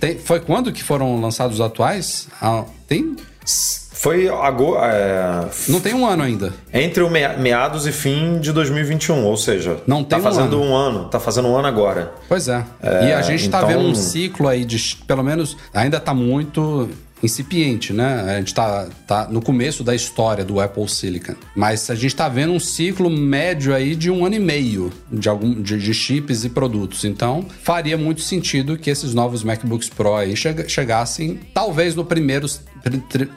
Tem, foi quando que foram lançados os atuais? Ah, tem Foi agora. É, Não tem um ano ainda. Entre o meados e fim de 2021, ou seja, não tem tá fazendo um ano. um ano, tá fazendo um ano agora. Pois é. é e a gente então... tá vendo um ciclo aí de, pelo menos, ainda tá muito incipiente, né? A gente está tá no começo da história do Apple Silicon. Mas a gente está vendo um ciclo médio aí de um ano e meio de, algum, de, de, chips e produtos. Então, faria muito sentido que esses novos MacBooks Pro aí chegassem, talvez no primeiro,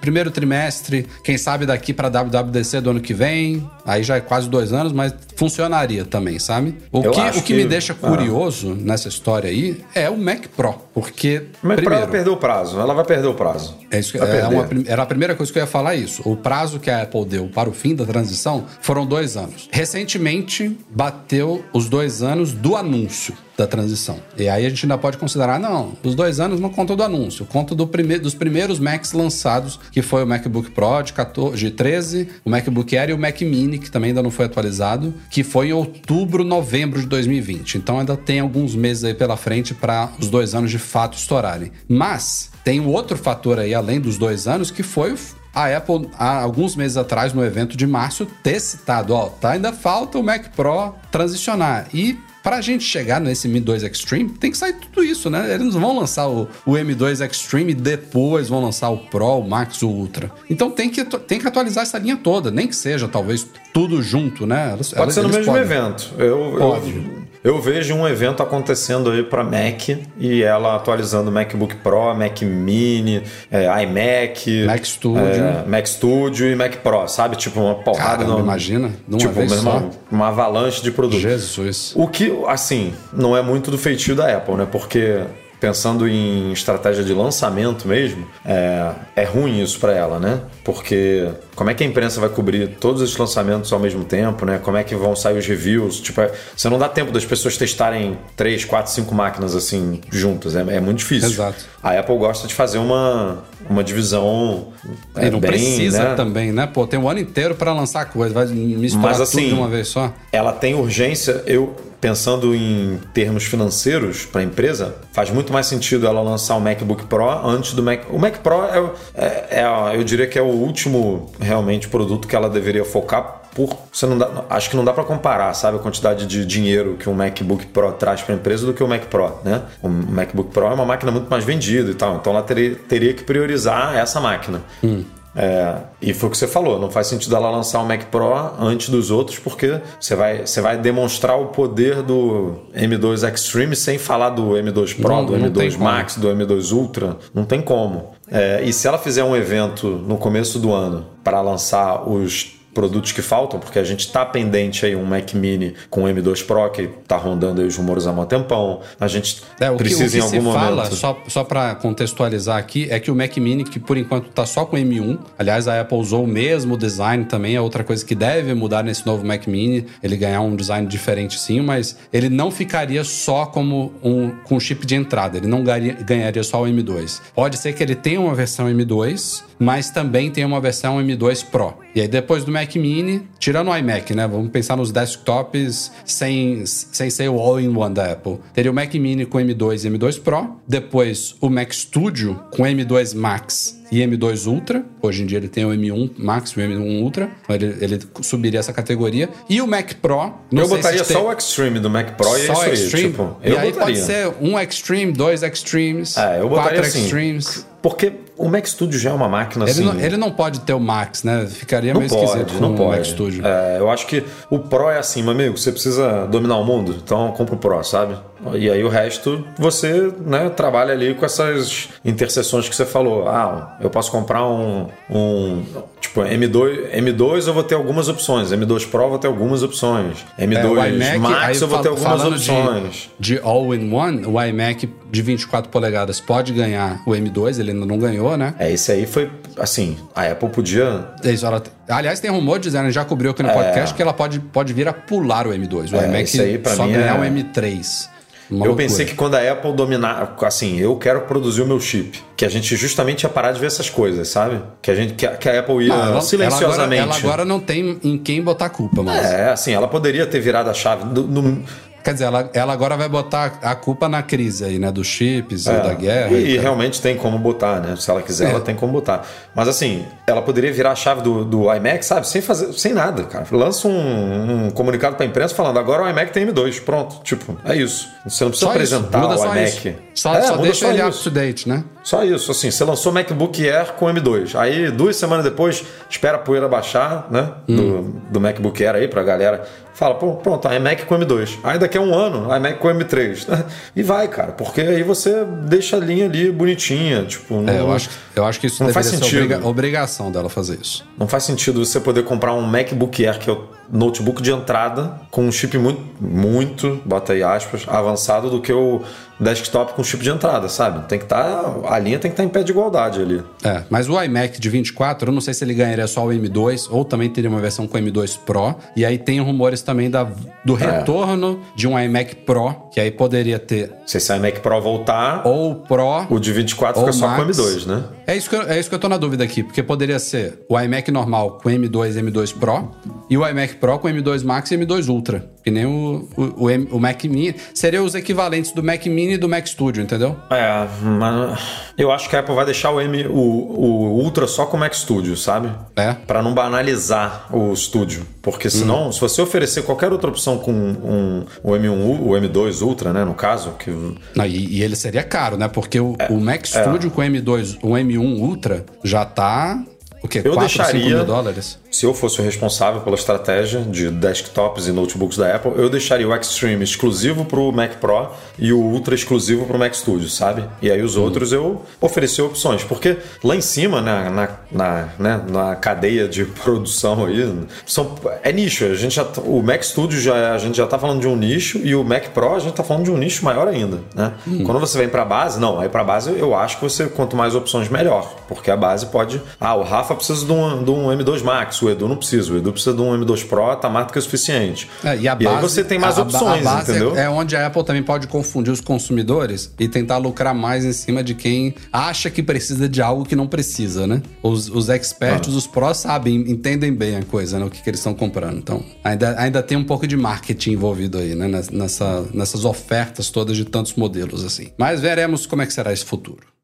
primeiro trimestre, quem sabe daqui para WWDC do ano que vem. Aí já é quase dois anos, mas funcionaria também, sabe? O, que, o que, que, me deixa ah. curioso ah. nessa história aí é o Mac Pro, porque... O Mac primeiro, Pro perdeu o prazo, ela vai perder o prazo. É isso, é uma, era a primeira coisa que eu ia falar isso. O prazo que a Apple deu para o fim da transição foram dois anos. Recentemente, bateu os dois anos do anúncio da transição. E aí a gente ainda pode considerar, não, os dois anos não contam do anúncio, conta do prime dos primeiros Macs lançados, que foi o MacBook Pro de, 14, de 13, o MacBook Air e o Mac Mini, que também ainda não foi atualizado, que foi em outubro, novembro de 2020. Então ainda tem alguns meses aí pela frente para os dois anos de fato estourarem. Mas tem um outro fator aí, além dos dois anos, que foi a Apple, há alguns meses atrás, no evento de março, ter citado, ó, tá, ainda falta o Mac Pro transicionar. E para a gente chegar nesse M2 Extreme, tem que sair tudo isso, né? Eles não vão lançar o, o M2 Extreme e depois vão lançar o Pro, o Max, o Ultra. Então tem que, tem que atualizar essa linha toda, nem que seja talvez tudo junto, né? Elas, Pode elas, ser no mesmo podem. evento. Eu, Pode. Eu eu vejo um evento acontecendo aí para Mac e ela atualizando MacBook Pro, Mac Mini, é, iMac, Mac Studio, é, Mac Studio e Mac Pro, sabe? Tipo uma porrada. Caramba, não, imagina, numa tipo, vez só. uma avalanche de produtos. Jesus. O que, assim, não é muito do feitio da Apple, né? Porque pensando em estratégia de lançamento mesmo, é, é ruim isso para ela, né? Porque como é que a imprensa vai cobrir todos esses lançamentos ao mesmo tempo, né? Como é que vão sair os reviews? Tipo, é, você não dá tempo das pessoas testarem 3, 4, 5 máquinas assim juntas. É, é muito difícil. Exato. A Apple gosta de fazer uma, uma divisão. É, e não bem, precisa né? também, né? Pô, tem um ano inteiro para lançar coisa, vai misturar Mas, assim, tudo de uma vez só. Ela tem urgência. Eu, pensando em termos financeiros para a empresa, faz muito mais sentido ela lançar o MacBook Pro antes do Mac. O Mac Pro é, é, é eu diria que é o último realmente produto que ela deveria focar por você não dá, acho que não dá para comparar, sabe, a quantidade de dinheiro que um MacBook Pro traz para a empresa do que o Mac Pro, né? O MacBook Pro é uma máquina muito mais vendida e tal, então ela teria, teria que priorizar essa máquina. Hum. É, e foi o que você falou, não faz sentido ela lançar o Mac Pro antes dos outros, porque você vai, você vai demonstrar o poder do M2 Extreme sem falar do M2 Pro, não, do M2 Max, do M2 Ultra. Não tem como. É, e se ela fizer um evento no começo do ano para lançar os produtos que faltam, porque a gente está pendente aí um Mac Mini com M2 Pro que está rondando aí os rumores há um tempão. A gente é, precisa que, o que em algum se momento. Fala, só, só para contextualizar aqui, é que o Mac Mini, que por enquanto está só com M1, aliás, a Apple usou o mesmo design também, é outra coisa que deve mudar nesse novo Mac Mini, ele ganhar um design diferente sim, mas ele não ficaria só como um com chip de entrada, ele não ganharia, ganharia só o M2. Pode ser que ele tenha uma versão M2, mas também tem uma versão M2 Pro. E aí depois do Mac Mini, tirando o iMac, né? Vamos pensar nos desktops sem, sem ser o all-in-one da Apple. Teria o Mac Mini com M2 e M2 Pro, depois o Mac Studio com M2 Max e M2 Ultra. Hoje em dia ele tem o M1 Max e o M1 Ultra. Ele, ele subiria essa categoria. E o Mac Pro. eu botaria só tem... o Extreme do Mac Pro e só é isso aí. Extreme. Tipo, e aí botaria. pode ser um Extreme, dois Extremes, é, eu botaria quatro assim, Extremes. Porque o Mac Studio já é uma máquina ele assim. Não, ele não pode ter o Max, né? Ficaria meio pode, esquisito não pode. o Mac Studio. É, eu acho que o Pro é assim, meu amigo, você precisa dominar o mundo, então compra o Pro, sabe? E aí o resto você né, trabalha ali com essas interseções que você falou. Ah, eu posso comprar um, um tipo M2, M2 eu vou ter algumas opções, M2 Pro eu vou ter algumas opções, M2 é, iMac, Max eu vou ter algumas opções. De, de all-in-one, o iMac de 24 polegadas pode ganhar o M2, ele ainda não ganhou, né? É, esse aí foi assim, a Apple podia. É isso, ela, aliás, tem rumor dizendo, já cobriu aqui no é... podcast, que ela pode, pode vir a pular o M2. O é, iMac aí, só ganhar é... o M3. Uma eu loucura. pensei que quando a Apple dominar, assim, eu quero produzir o meu chip, que a gente justamente ia parar de ver essas coisas, sabe? Que a gente que a, que a Apple ia não, ela, silenciosamente. Ela agora, ela agora, não tem em quem botar culpa, mas É, assim, ela poderia ter virado a chave do, no, Quer dizer, ela, ela agora vai botar a culpa na crise aí, né? Dos chips, É, da guerra. E, e realmente tem como botar, né? Se ela quiser, É. ela tem como botar. Mas assim, ela poderia virar a chave do, do iMac, sabe? Sem fazer, sem nada, cara. Lança um, um comunicado pra imprensa falando agora o iMac tem M2. Pronto. Tipo, é isso. Você não precisa Só apresentar o iMac. isso. Só, É, só deixa só ele up to date, né? Só isso, assim, você lançou o MacBook Air com M2. Aí, duas semanas depois, espera a poeira baixar, né? Hum. Do, do MacBook Air aí pra galera. Fala, pô, pronto, iMac com M2. Aí daqui a um ano, iMac com M3. E vai, cara, porque aí você deixa a linha ali bonitinha, tipo... Não, É, eu acho, eu acho que isso Não faz ser sentido. obriga- obrigação dela fazer isso. não faz sentido você poder comprar um MacBook Air, que é o notebook de entrada, com um chip muito, muito, bota aí aspas, avançado do que o desktop com chip de entrada, sabe? Tem que estar... a linha tem que estar em pé de igualdade ali. É, mas o iMac de 24, eu não sei se ele ganharia só o M2 ou também teria uma versão com M2 Pro. E aí tem rumores também da, do É. retorno de um iMac Pro, que aí poderia ter Se esse iMac Pro voltar, ou Pro. o de 24 fica só com Max. M2, né? É isso, que eu, é isso que eu tô na dúvida aqui, porque poderia ser o iMac normal com M2 e M2 Pro e o iMac Pro com M2 Max e M2 Ultra. Que nem o, o, o, M- o Mac Mini. Seriam os equivalentes do Mac Mini e do Mac Studio, entendeu? É, mas eu acho que a Apple vai deixar o, M, o, o Ultra só com o Mac Studio, sabe? É. Pra não banalizar o Studio. Porque senão, se você oferecer qualquer outra opção com um, o M1, U- o M2 Ultra, né, no caso, que Não, e, e ele seria caro, né? Porque o, o Mac Studio com M2, o M1 Ultra, já tá. O quê? Eu 4, 5 deixaria- mil dólares? Se eu fosse o responsável pela estratégia de desktops e notebooks da Apple, eu deixaria o Extreme exclusivo pro Mac Pro e o Ultra exclusivo pro Mac Studio, sabe? E aí os outros eu oferecer opções. Porque lá em cima, na, na, na, né, na cadeia de produção aí, são, é nicho. A gente já, o Mac Studio já, a gente já tá falando de um nicho e o Mac Pro a gente tá falando de um nicho maior ainda, né? Quando você vem pra base, não, aí pra base eu acho que você, quanto mais opções, melhor. Porque a base pode. Ah, o Rafa precisa de um, de um M2 Max, o Edu não precisa. O Edu precisa de um M2 Pro, tá mais do que o suficiente. É, e a aí base, você tem mais a- opções, a base entendeu? É onde a Apple também pode confundir os consumidores e tentar lucrar mais em cima de quem acha que precisa de algo que não precisa, né? Os, os experts, Ah. os prós sabem, entendem bem a coisa, né? O que, que eles estão comprando. Então, ainda, ainda tem um pouco de marketing envolvido aí, né? Ness- Nessa, nessas ofertas todas de tantos modelos, assim. Mas veremos como é que será esse futuro.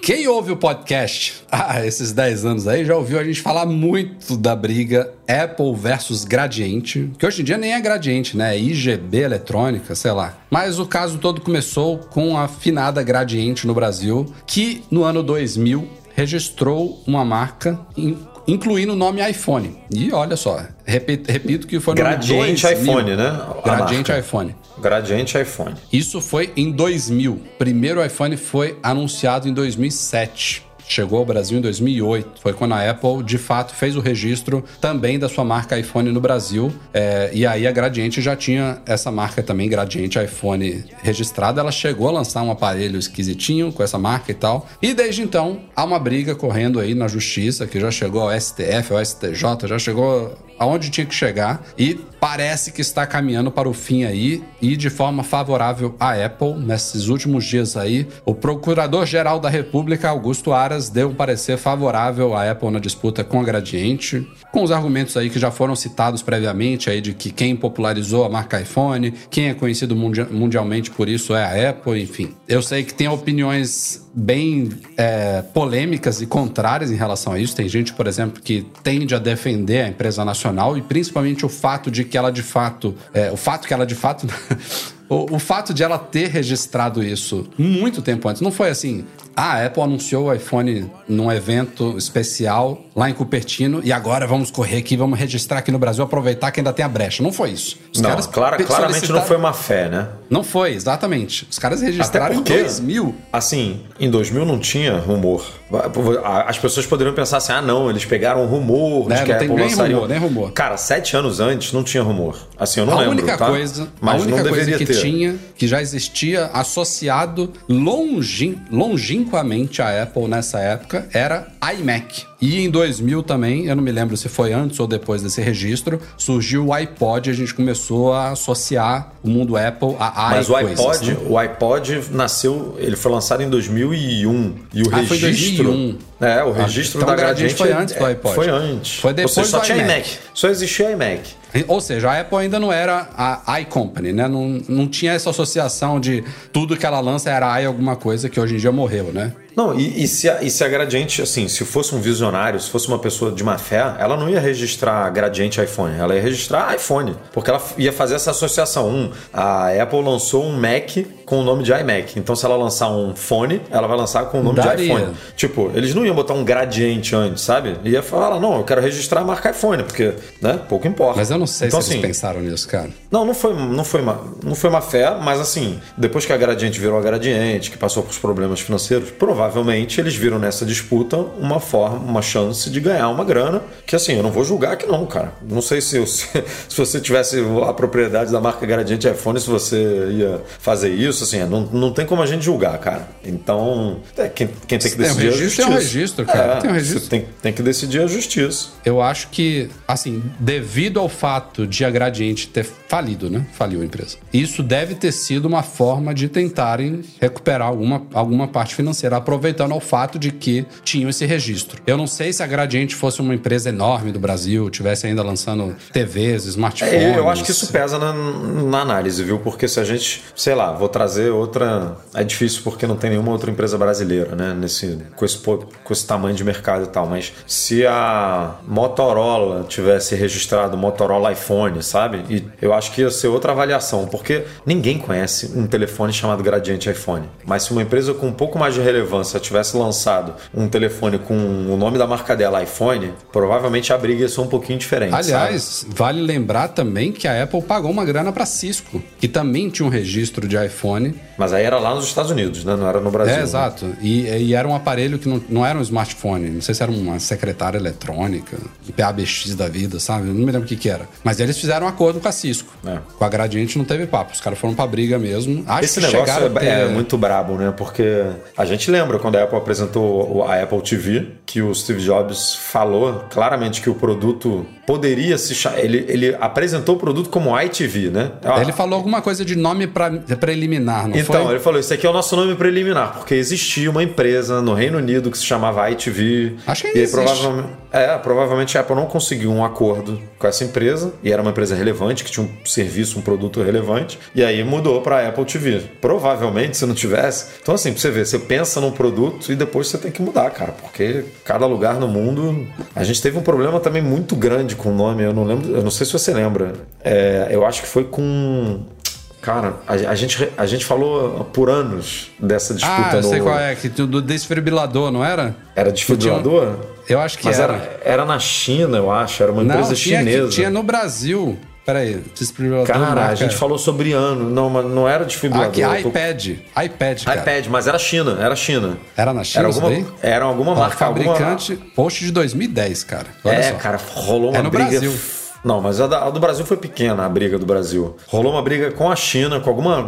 Quem ouve o podcast há esses 10 anos aí já ouviu a gente falar muito da briga Apple versus Gradiente, que hoje em dia nem é Gradiente, né? É IGB eletrônica, sei lá. Mas o caso todo começou com a finada Gradiente no Brasil, que no ano 2000 registrou uma marca in- incluindo o nome iPhone. E olha só, repito, repito que foi no Gradiente 2000. iPhone, né? A Gradiente marca. iPhone. Gradiente iPhone. Isso foi em 2000. Primeiro iPhone foi anunciado em 2007. Chegou ao Brasil em 2008. Foi quando a Apple, de fato, fez o registro também da sua marca iPhone no Brasil. É, e aí a Gradiente já tinha essa marca também, Gradiente iPhone, registrada. Ela chegou a lançar um aparelho esquisitinho com essa marca e tal. E desde então, há uma briga correndo aí na justiça, que já chegou ao STF, ao STJ, já chegou aonde tinha que chegar e parece que está caminhando para o fim aí e de forma favorável à Apple. Nesses últimos dias aí, o Procurador-Geral da República, Augusto Aras, deu um parecer favorável à Apple na disputa com a Gradiente, com os argumentos aí que já foram citados previamente aí de que quem popularizou a marca iPhone, quem é conhecido mundia- mundialmente por isso é a Apple, enfim. Eu sei que tem opiniões bem é, polêmicas e contrárias em relação a isso. Tem gente, por exemplo, que tende a defender a empresa nacional e principalmente o fato de que ela de fato, é, o fato que ela de fato O, o fato de ela ter registrado isso muito tempo antes, não foi assim. Ah, a Apple anunciou o iPhone num evento especial lá em Cupertino e agora vamos correr aqui, vamos registrar aqui no Brasil, aproveitar que ainda tem a brecha. Não foi isso. Os não, caras clara- claramente não foi uma fé, né? Não foi, exatamente. Os caras registraram porque- em 2000. Assim, em 2000 não tinha rumor. As pessoas poderiam pensar assim: ah, não, eles pegaram um rumor Né, de que não a tem Apple nem lançaria. rumor, nem rumor. Cara, sete anos antes não tinha rumor. Assim, eu não a lembro. única tá? coisa, Mas a única não coisa deveria que ter. Tinha, que já existia associado longin, longínquamente à Apple nessa época, era iMac. E em 2000 também, eu não me lembro se foi antes ou depois desse registro, surgiu o iPod e a gente começou a associar o mundo Apple a Mas o iPod, né? o iPod nasceu, ele foi lançado em 2001 e o Ah, foi registro, 2001. é, o registro então da Gradiente foi antes do iPod. Foi antes. Foi depois só do tinha iMac. iMac. Só existia iMac. Ou seja, a Apple ainda não era a iCompany, né? Não, não tinha essa associação de tudo que ela lança era i alguma coisa que hoje em dia morreu, né? Não, e, e, se a, e se a Gradiente, assim, se fosse um visionário, se fosse uma pessoa de má fé, ela não ia registrar Gradiente iPhone, ela ia registrar iPhone, porque ela ia fazer essa associação. Um, a Apple lançou um Mac com o nome de iMac, então se ela lançar um fone, ela vai lançar com o nome Daria. de iPhone. Tipo, eles não iam botar um gradiente antes, sabe? Ia falar, não, eu quero registrar a marca iPhone, porque, né, pouco importa. Mas eu não sei então, se assim, eles pensaram nisso, cara. Não, não foi, não foi uma, não foi uma fé, mas assim, depois que a Gradiente virou a Gradiente, que passou por problemas financeiros, provavelmente eles viram nessa disputa uma forma, uma chance de ganhar uma grana, que assim, eu não vou julgar que não, cara. Não sei se, se, se você tivesse a propriedade da marca Gradiente iPhone, se você ia fazer isso, assim, não, não tem como a gente julgar, cara. Então, é, quem, quem tem que decidir tem um registro, é a justiça. Tem um registro, cara. É, tem um registro. Tem, tem que decidir a justiça. Eu acho que, assim, devido ao fato de a Gradiente ter falido, né? Faliu a empresa. Isso deve ter sido uma forma de tentarem recuperar alguma, alguma parte financeira, aproveitando ao fato de que tinham esse registro. Eu não sei se a Gradiente fosse uma empresa enorme do Brasil, tivesse ainda lançando TVs, smartphones. É, eu acho que isso pesa na, na, análise, viu? Porque se a gente, sei lá, vou trazer outra. É difícil porque não tem nenhuma outra empresa brasileira, né? Nesse, com, esse, com esse tamanho de mercado e tal. Mas se a Motorola tivesse registrado Motorola iPhone, sabe? E eu acho que ia ser outra avaliação, porque ninguém conhece um telefone chamado Gradiente iPhone. Mas se uma empresa com um pouco mais de relevância tivesse lançado um telefone com o nome da marca dela, iPhone, provavelmente a briga ia ser um pouquinho diferente. Aliás, sabe? vale lembrar também que a Apple pagou uma grana para Cisco, que também tinha um registro de iPhone. Mas aí era lá nos Estados Unidos, né? Não era no Brasil. É, né? exato. E, e, era um aparelho que não, não era um smartphone. Não sei se era uma secretária eletrônica, um PABX da vida, sabe? Eu não me lembro o que, que era. Mas eles fizeram um acordo com a Cisco. É. Com a Gradiente não teve papo. Os caras foram pra briga mesmo. Acho Esse negócio é, ter... é muito brabo, né? Porque a gente lembra quando a Apple apresentou a Apple TV, que o Steve Jobs falou claramente que o produto poderia se chamar. Ele, ele apresentou o produto como iTV, né? Ele falou alguma coisa de nome pra, preliminar, não então, foi? ele falou: Isso aqui é o nosso nome preliminar, porque existia uma empresa no Reino Unido que se chamava ITV. Acho que ainda e aí, provavelmente, é, provavelmente a Apple não conseguiu um acordo com essa empresa, e era uma empresa relevante, que tinha um serviço, um produto relevante, e aí mudou para Apple TV. Provavelmente, se não tivesse. Então, assim, pra você ver, você pensa num produto e depois você tem que mudar, cara, porque cada lugar no mundo. A gente teve um problema também muito grande com o nome, eu não lembro, eu não sei se você lembra. É, eu acho que foi com Cara, a, a, gente, a gente falou por anos dessa disputa. Ah, eu sei qual é, que do desfibrilador, não era? Era desfibrilador? Eu acho que Mas era. era. Era na China, eu acho, era uma não, empresa tinha chinesa. tinha no Brasil. Peraí, desfibrilador. Cara, marca... a gente falou sobre ano. Não, mas não era desfibrilador. Aqui, iPad. iPad, cara. iPad, mas era China, era China. Era na China? Era alguma, era alguma marca. Fabricante, alguma... post de 2010, cara. Olha é, só. cara, rolou uma é no briga. Brasil. Não, mas a, do Brasil foi pequena, a briga do Brasil. Rolou uma briga com a China, com alguma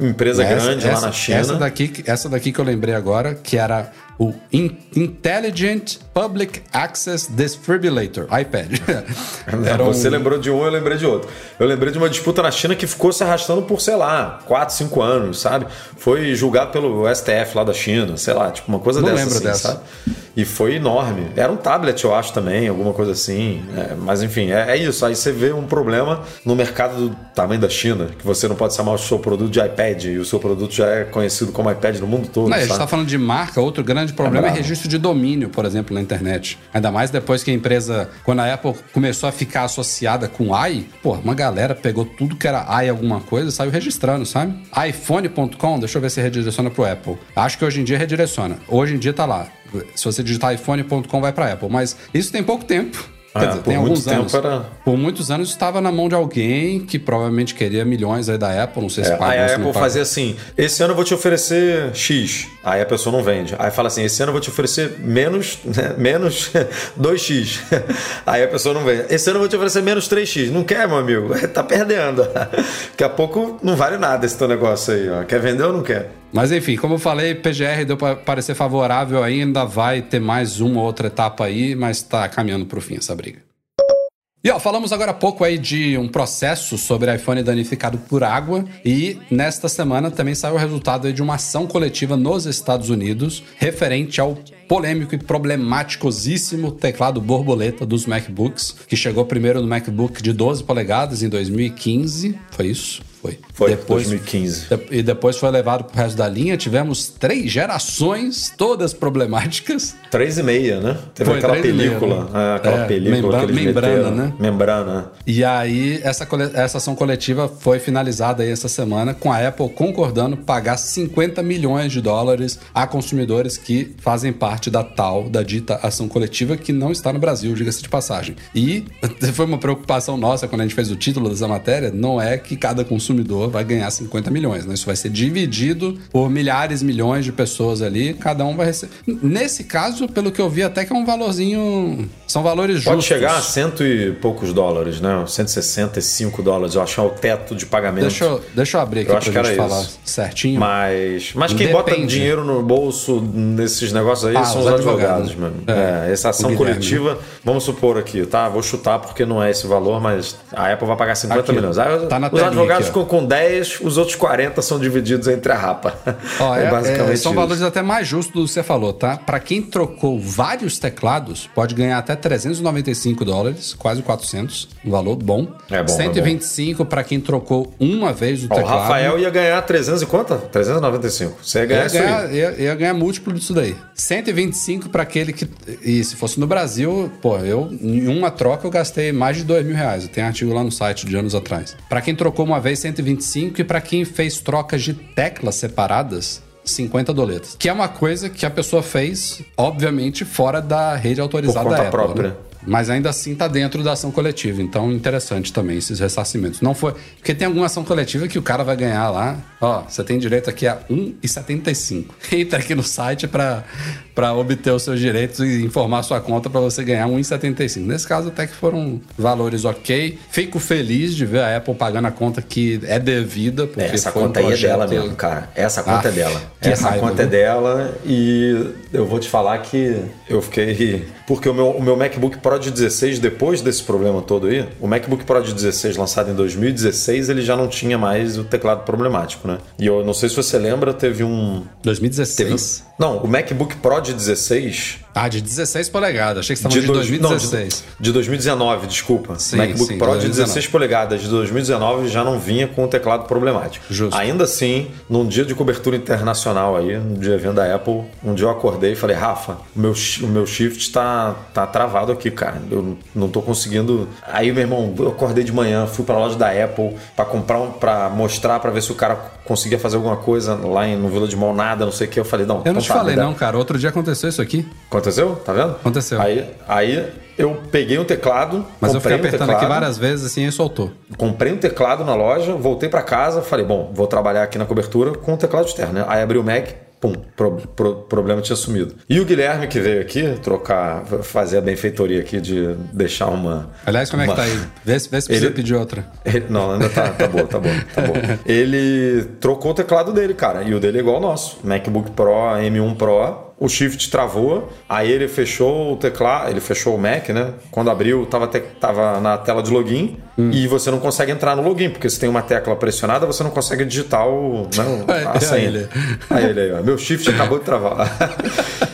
empresa essa, grande essa, lá na China. Essa daqui, essa daqui que eu lembrei agora, que era o Intelligent Public Access Defibrillator, iPad. Não, você um... lembrou de um, eu lembrei de outro. Eu lembrei de uma disputa na China que ficou se arrastando por, sei lá, 4, 5 anos, sabe? Foi julgado pelo STF lá da China, sei lá, tipo uma coisa Não dessa. lembro assim, dessa. Sabe? E foi enorme. Era um tablet, eu acho também, alguma coisa assim. É, mas enfim, é, é, isso. Aí você vê um problema no mercado do tamanho da China, que você não pode chamar o seu produto de iPad e o seu produto já é conhecido como iPad no mundo todo. Não, a gente está falando de marca, outro grande problema é, é, registro de domínio, por exemplo, na internet. Ainda mais depois que a empresa, quando a Apple começou a ficar associada com i, pô, uma galera pegou tudo que era i alguma coisa e saiu registrando, sabe? iPhone.com, deixa eu ver se redireciona pro Apple. Acho que hoje em dia redireciona. Hoje em dia tá lá. Se você digitar iPhone.com, vai para Apple. Mas isso tem pouco tempo. Quer é, dizer, tem alguns anos. Era... Por muitos anos estava na mão de alguém que provavelmente queria milhões aí da Apple, não sei se é, Aí a Apple fazia assim: esse ano eu vou te oferecer X. Aí a pessoa não vende. Aí fala assim: esse ano eu vou te oferecer menos, né, menos 2x. Aí a pessoa não vende. Esse ano eu vou te oferecer menos 3x. Não quer, meu amigo? tá perdendo. Daqui a pouco não vale nada esse teu negócio aí. Ó. Quer vender ou não quer? Mas enfim, como eu falei, PGR deu para parecer favorável ainda, vai ter mais uma ou outra etapa aí, mas está caminhando para o fim essa briga. E ó, falamos agora há pouco aí de um processo sobre iPhone danificado por água e nesta semana também saiu o resultado aí de uma ação coletiva nos Estados Unidos referente ao polêmico e problematicosíssimo teclado borboleta dos MacBooks, que chegou primeiro no MacBook de 12 polegadas em 2015, foi isso? Foi. Foi, depois, 2015. E depois foi levado pro resto da linha. Tivemos três gerações, todas problemáticas. Três e meia, né? Teve Foi aquela e meia, película. né? é, aquela É, película membra- membrana, meteram. né? Membrana. E aí, essa, essa ação coletiva foi finalizada aí essa semana com a Apple concordando pagar 50 milhões de dólares a consumidores que fazem parte da tal, da dita ação coletiva, que não está no Brasil, diga-se de passagem. E foi uma preocupação nossa quando a gente fez o título dessa matéria, não é que cada consumidor vai ganhar 50 milhões, né? Isso vai ser dividido por milhares, milhões de pessoas ali, cada um vai receber. Nesse caso, pelo que eu vi, até que é um valorzinho. São valores Pode justos. chegar a cento e poucos dólares, né? 165 dólares, eu acho, é o teto de pagamento. Deixa eu, deixa eu abrir aqui Eu pra acho que gente era falar isso. certinho. Mas, mas quem bota Depende. dinheiro no bolso nesses negócios aí Ah, são os os advogados, advogados. mano. É. É, essa ação coletiva, vamos supor aqui, tá? Vou chutar porque não é esse valor, mas a Apple vai pagar 50 Aqui, milhões. Aí, tá na os advogados aqui. Ficam com 10, os outros 40 são divididos entre a rapa. Ó, é- é- são isso. valores até mais justos do que você falou, tá? Pra quem trocou vários teclados, pode ganhar até 395 dólares, quase 400, um valor bom. É bom, é 125 pra quem trocou uma vez o Ó, o teclado. Rafael ia ganhar 300 e quanto? 395. Você ia ganhar Ia isso aí. ganhar, ia, ia ganhar múltiplo disso daí. 125 para aquele que. E se fosse no Brasil, pô, eu, em uma troca, eu gastei mais de 2 mil reais. Tenho artigo lá no site de anos atrás. Para quem trocou uma vez, 125. E para quem fez trocas de teclas separadas, 50 doletas. Que é uma coisa que a pessoa fez, obviamente, fora da rede autorizada Por conta Apple. própria. né? Mas ainda assim tá dentro da ação coletiva. Então, interessante também esses ressarcimentos. Não foi. Porque tem alguma ação coletiva que o cara vai ganhar lá. Ó, você tem direito aqui a 1,75. Entra aqui no site para para obter os seus direitos e informar sua conta para você ganhar 1,75. Nesse caso, até que foram valores ok. Fico feliz de ver a Apple pagando a conta que é devida. Porque Essa foi um conta aí é dela mesmo, cara. Essa conta Ah, é dela. Essa raiva, conta é viu? dela e eu vou te falar que eu fiquei. Porque o meu, o meu MacBook Pro de 16, depois desse problema todo aí, o MacBook Pro de 16, lançado em 2016, ele já não tinha mais o teclado problemático, né? E eu não sei se você lembra, teve um. 2016. Teve, não, o MacBook Pro de 16 Ah, de 16 polegadas. Achei que você estava de, dois- 2016. não, de, de 2019, desculpa. Sim, MacBook sim, Pro de 2019. 16 polegadas de 2019 já não vinha com o teclado problemático. Justo. Ainda assim, num dia de cobertura internacional aí, num dia vendo da Apple, um dia eu acordei e falei, Rafa, o meu, o meu shift tá, tá travado aqui, cara. Eu não tô conseguindo. Aí, meu irmão, eu acordei de manhã, fui pra loja da Apple pra comprar um, pra mostrar, pra ver se o cara conseguia fazer alguma coisa lá em, no Vila de Mall, nada, não sei o que. Eu falei, não, Eu não então te tá, falei, não, cara. Outro dia aconteceu isso aqui. Aconteceu? Tá vendo? Aconteceu. Aí, aí eu peguei um teclado, Mas eu fiquei comprei um apertando teclado, aqui várias vezes assim e soltou. comprei um teclado na loja, voltei pra casa, falei, bom, vou trabalhar aqui na cobertura com o teclado externo. né? Aí abri o Mac, pum, pro, pro- problema tinha sumido. E o Guilherme que veio aqui trocar, fazer a benfeitoria aqui de deixar uma... Aliás, como é que uma- tá aí? Vê, se- vê se precisa Ele- pedir outra. ele- não, ainda tá, tá bom, tá bom, tá bom. Ele trocou o teclado dele, cara, e o dele é igual ao nosso. MacBook Pro, M1 Pro, o Shift travou, aí ele fechou o teclado, ele fechou o Mac, né? Quando abriu, tava, te- tava na tela de login Hum. e você não consegue entrar no login, porque se tem uma tecla pressionada, você não consegue digitar o, né, É, a é senha. Aí ele aí, ó. Meu Shift acabou de travar.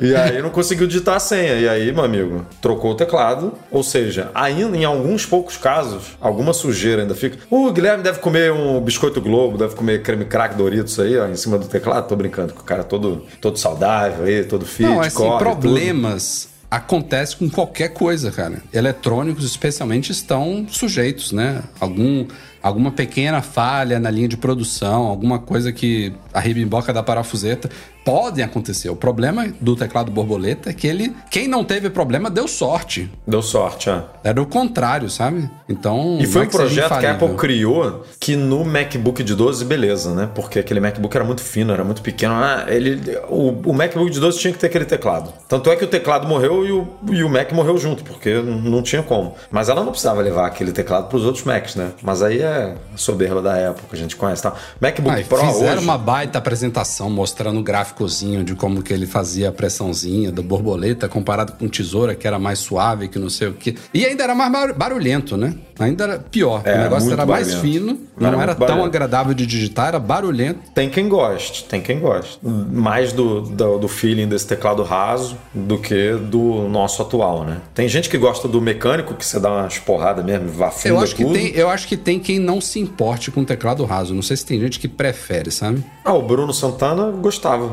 E aí não conseguiu digitar a senha. E aí, meu amigo, trocou o teclado. Ou seja, ainda em alguns poucos casos, alguma sujeira ainda fica. O Guilherme deve comer um biscoito Globo, deve comer creme crack Doritos aí, ó, em cima do teclado. Tô brincando com o cara todo, todo saudável aí, todo fit, Não, assim, corre, problemas acontecem com qualquer coisa, cara. Eletrônicos, especialmente, estão sujeitos, né? Algum, alguma pequena falha na linha de produção, alguma coisa que a ribimboca da parafuseta podem acontecer. O problema do teclado borboleta é que ele, quem não teve problema, deu sorte. Deu sorte, ó. Era o contrário, sabe? Então. E foi é um projeto que a. Apple criou que no MacBook de 12, beleza, né? Porque aquele MacBook era muito fino, era muito pequeno. Ah, ele, o, o MacBook de 12 tinha que ter aquele teclado. Tanto é que o teclado morreu e o, e o Mac morreu junto, porque não tinha como. Mas ela não precisava levar aquele teclado para os outros Macs, né? Mas aí é soberba da Apple que a gente conhece. Tá? MacBook Ah, Pro fizeram hoje... uma baita apresentação mostrando o gráfico gráficozinho de como que ele fazia a pressãozinha da borboleta comparado com tesoura, que era mais suave, que não sei o que. E ainda era mais barulhento, né? Ainda era pior. É, o negócio era mais barulhento. fino, Era não era muito tão barulhento. agradável de digitar, era barulhento. Tem quem goste, tem quem goste. Mais do, do, do feeling desse teclado raso do que do nosso atual, né? Tem gente que gosta do mecânico, que você dá umas porradas mesmo, vafunda Eu acho, que tudo. tem, eu acho que tem quem não se importe com teclado raso. Não sei se tem gente que prefere, sabe? Ah, o Bruno Santana gostava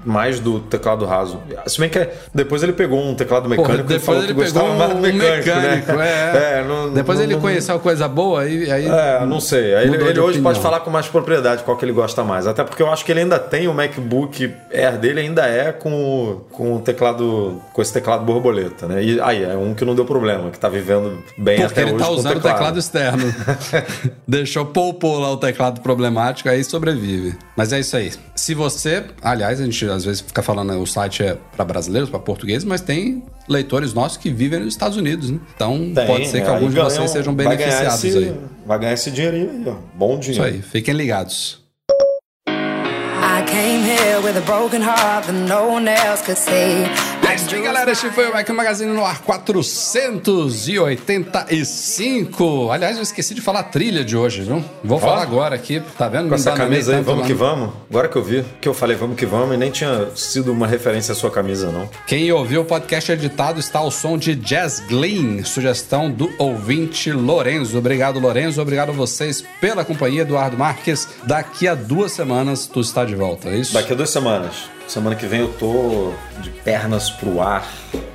mais do teclado raso. Se bem que depois ele pegou um teclado mecânico e depois falou ele que gostava pegou mais do um mecânico, mecânico, né? é. não- Depois não- ele não- conheceu coisa boa e aí. É, não sei. Aí Ele, ele hoje opinião. pode falar com mais propriedade qual que ele gosta mais. Até porque eu acho que ele ainda tem o MacBook Air dele, ainda é com, o- com o teclado, com esse teclado borboleta, né? E aí, é um que não deu problema, que tá vivendo bem Porque até ele hoje tá com usando o teclado externo. Deixou poupou lá o teclado problemático, aí sobrevive. Mas é isso aí. Se você, aliás, a gente às vezes fica falando, o site é para brasileiros, para portugueses, mas tem leitores nossos que vivem nos Estados Unidos, né? Então Tem, pode ser que alguns de vocês um- sejam beneficiados esse- aí. Vai ganhar esse dinheirinho aí, ó. Bom Isso dinheiro. aí, fiquem ligados. I came here with a broken heart that no one else could see. É isso aí, galera. Este foi o Mac Magazine no ar 485. Aliás, eu esqueci de falar a trilha de hoje, viu? Vou falar agora aqui, tá vendo? Com essa camisa aí, vamos lá que vamos. Agora que eu vi, que eu falei vamos que vamos e nem tinha sido uma referência à sua camisa, não. Quem ouviu o podcast editado está ao som de Jazz Glean, sugestão do ouvinte Lorenzo. Obrigado, Lorenzo. Obrigado a vocês pela companhia, Eduardo Marques. Daqui a duas semanas tu está de volta, é isso? Daqui a duas semanas. Semana que vem eu tô de pernas pro ar,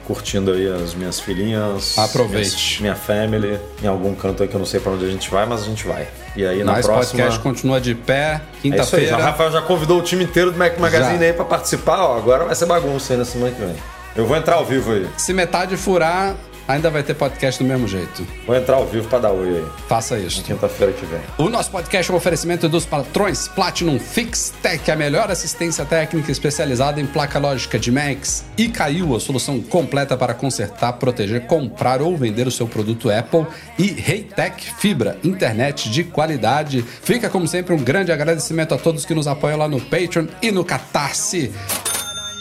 curtindo aí as minhas filhinhas. Aproveite. minhas- Minha family, em algum canto aí que eu não sei pra onde a gente vai, mas a gente vai. E aí na Mas próxima. podcast continua de pé. É. Quinta-feira. O Rafael já convidou o time inteiro do Mac Magazine Já. aí pra participar. Ó, agora vai ser bagunça aí na semana que vem. Eu vou entrar ao vivo aí. Se metade furar, ainda vai ter podcast do mesmo jeito. Vou entrar ao vivo pra dar oi aí. Faça isso. Quinta-feira que vem. O nosso podcast é um oferecimento dos patrões Platinum Fix Tech, a melhor assistência técnica especializada em placa lógica de Macs. E caiu a solução completa para consertar, proteger, comprar ou vender o seu produto Apple. E Reitec Fibra, internet de qualidade. Fica, como sempre, um grande agradecimento a todos que nos apoiam lá no Patreon e no Catarse.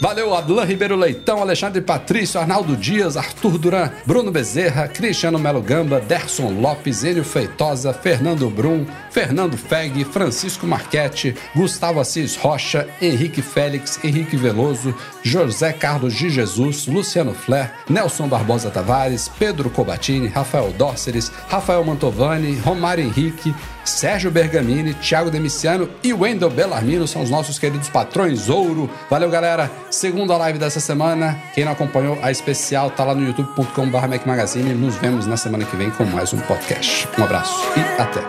Valeu, Adlan Ribeiro Leitão, Alexandre Patrício, Arnaldo Dias, Arthur Duran, Bruno Bezerra, Cristiano Melo Gamba, Derson Lopes, Enio Feitosa, Fernando Brum, Fernando Feg, Francisco Marchetti, Gustavo Assis Rocha, Henrique Félix, Henrique Veloso, José Carlos de Jesus, Luciano Flair, Nelson Barbosa Tavares, Pedro Cobatini, Rafael Dórceres, Rafael Mantovani, Romário Henrique, Sérgio Bergamini, Thiago Demiciano e Wendel Bellarmino são os nossos queridos patrões ouro. Valeu, galera. Segunda live dessa semana. Quem não acompanhou a especial tá lá no youtube.com.br Magazine. Nos vemos na semana que vem com mais um podcast. Um abraço e até.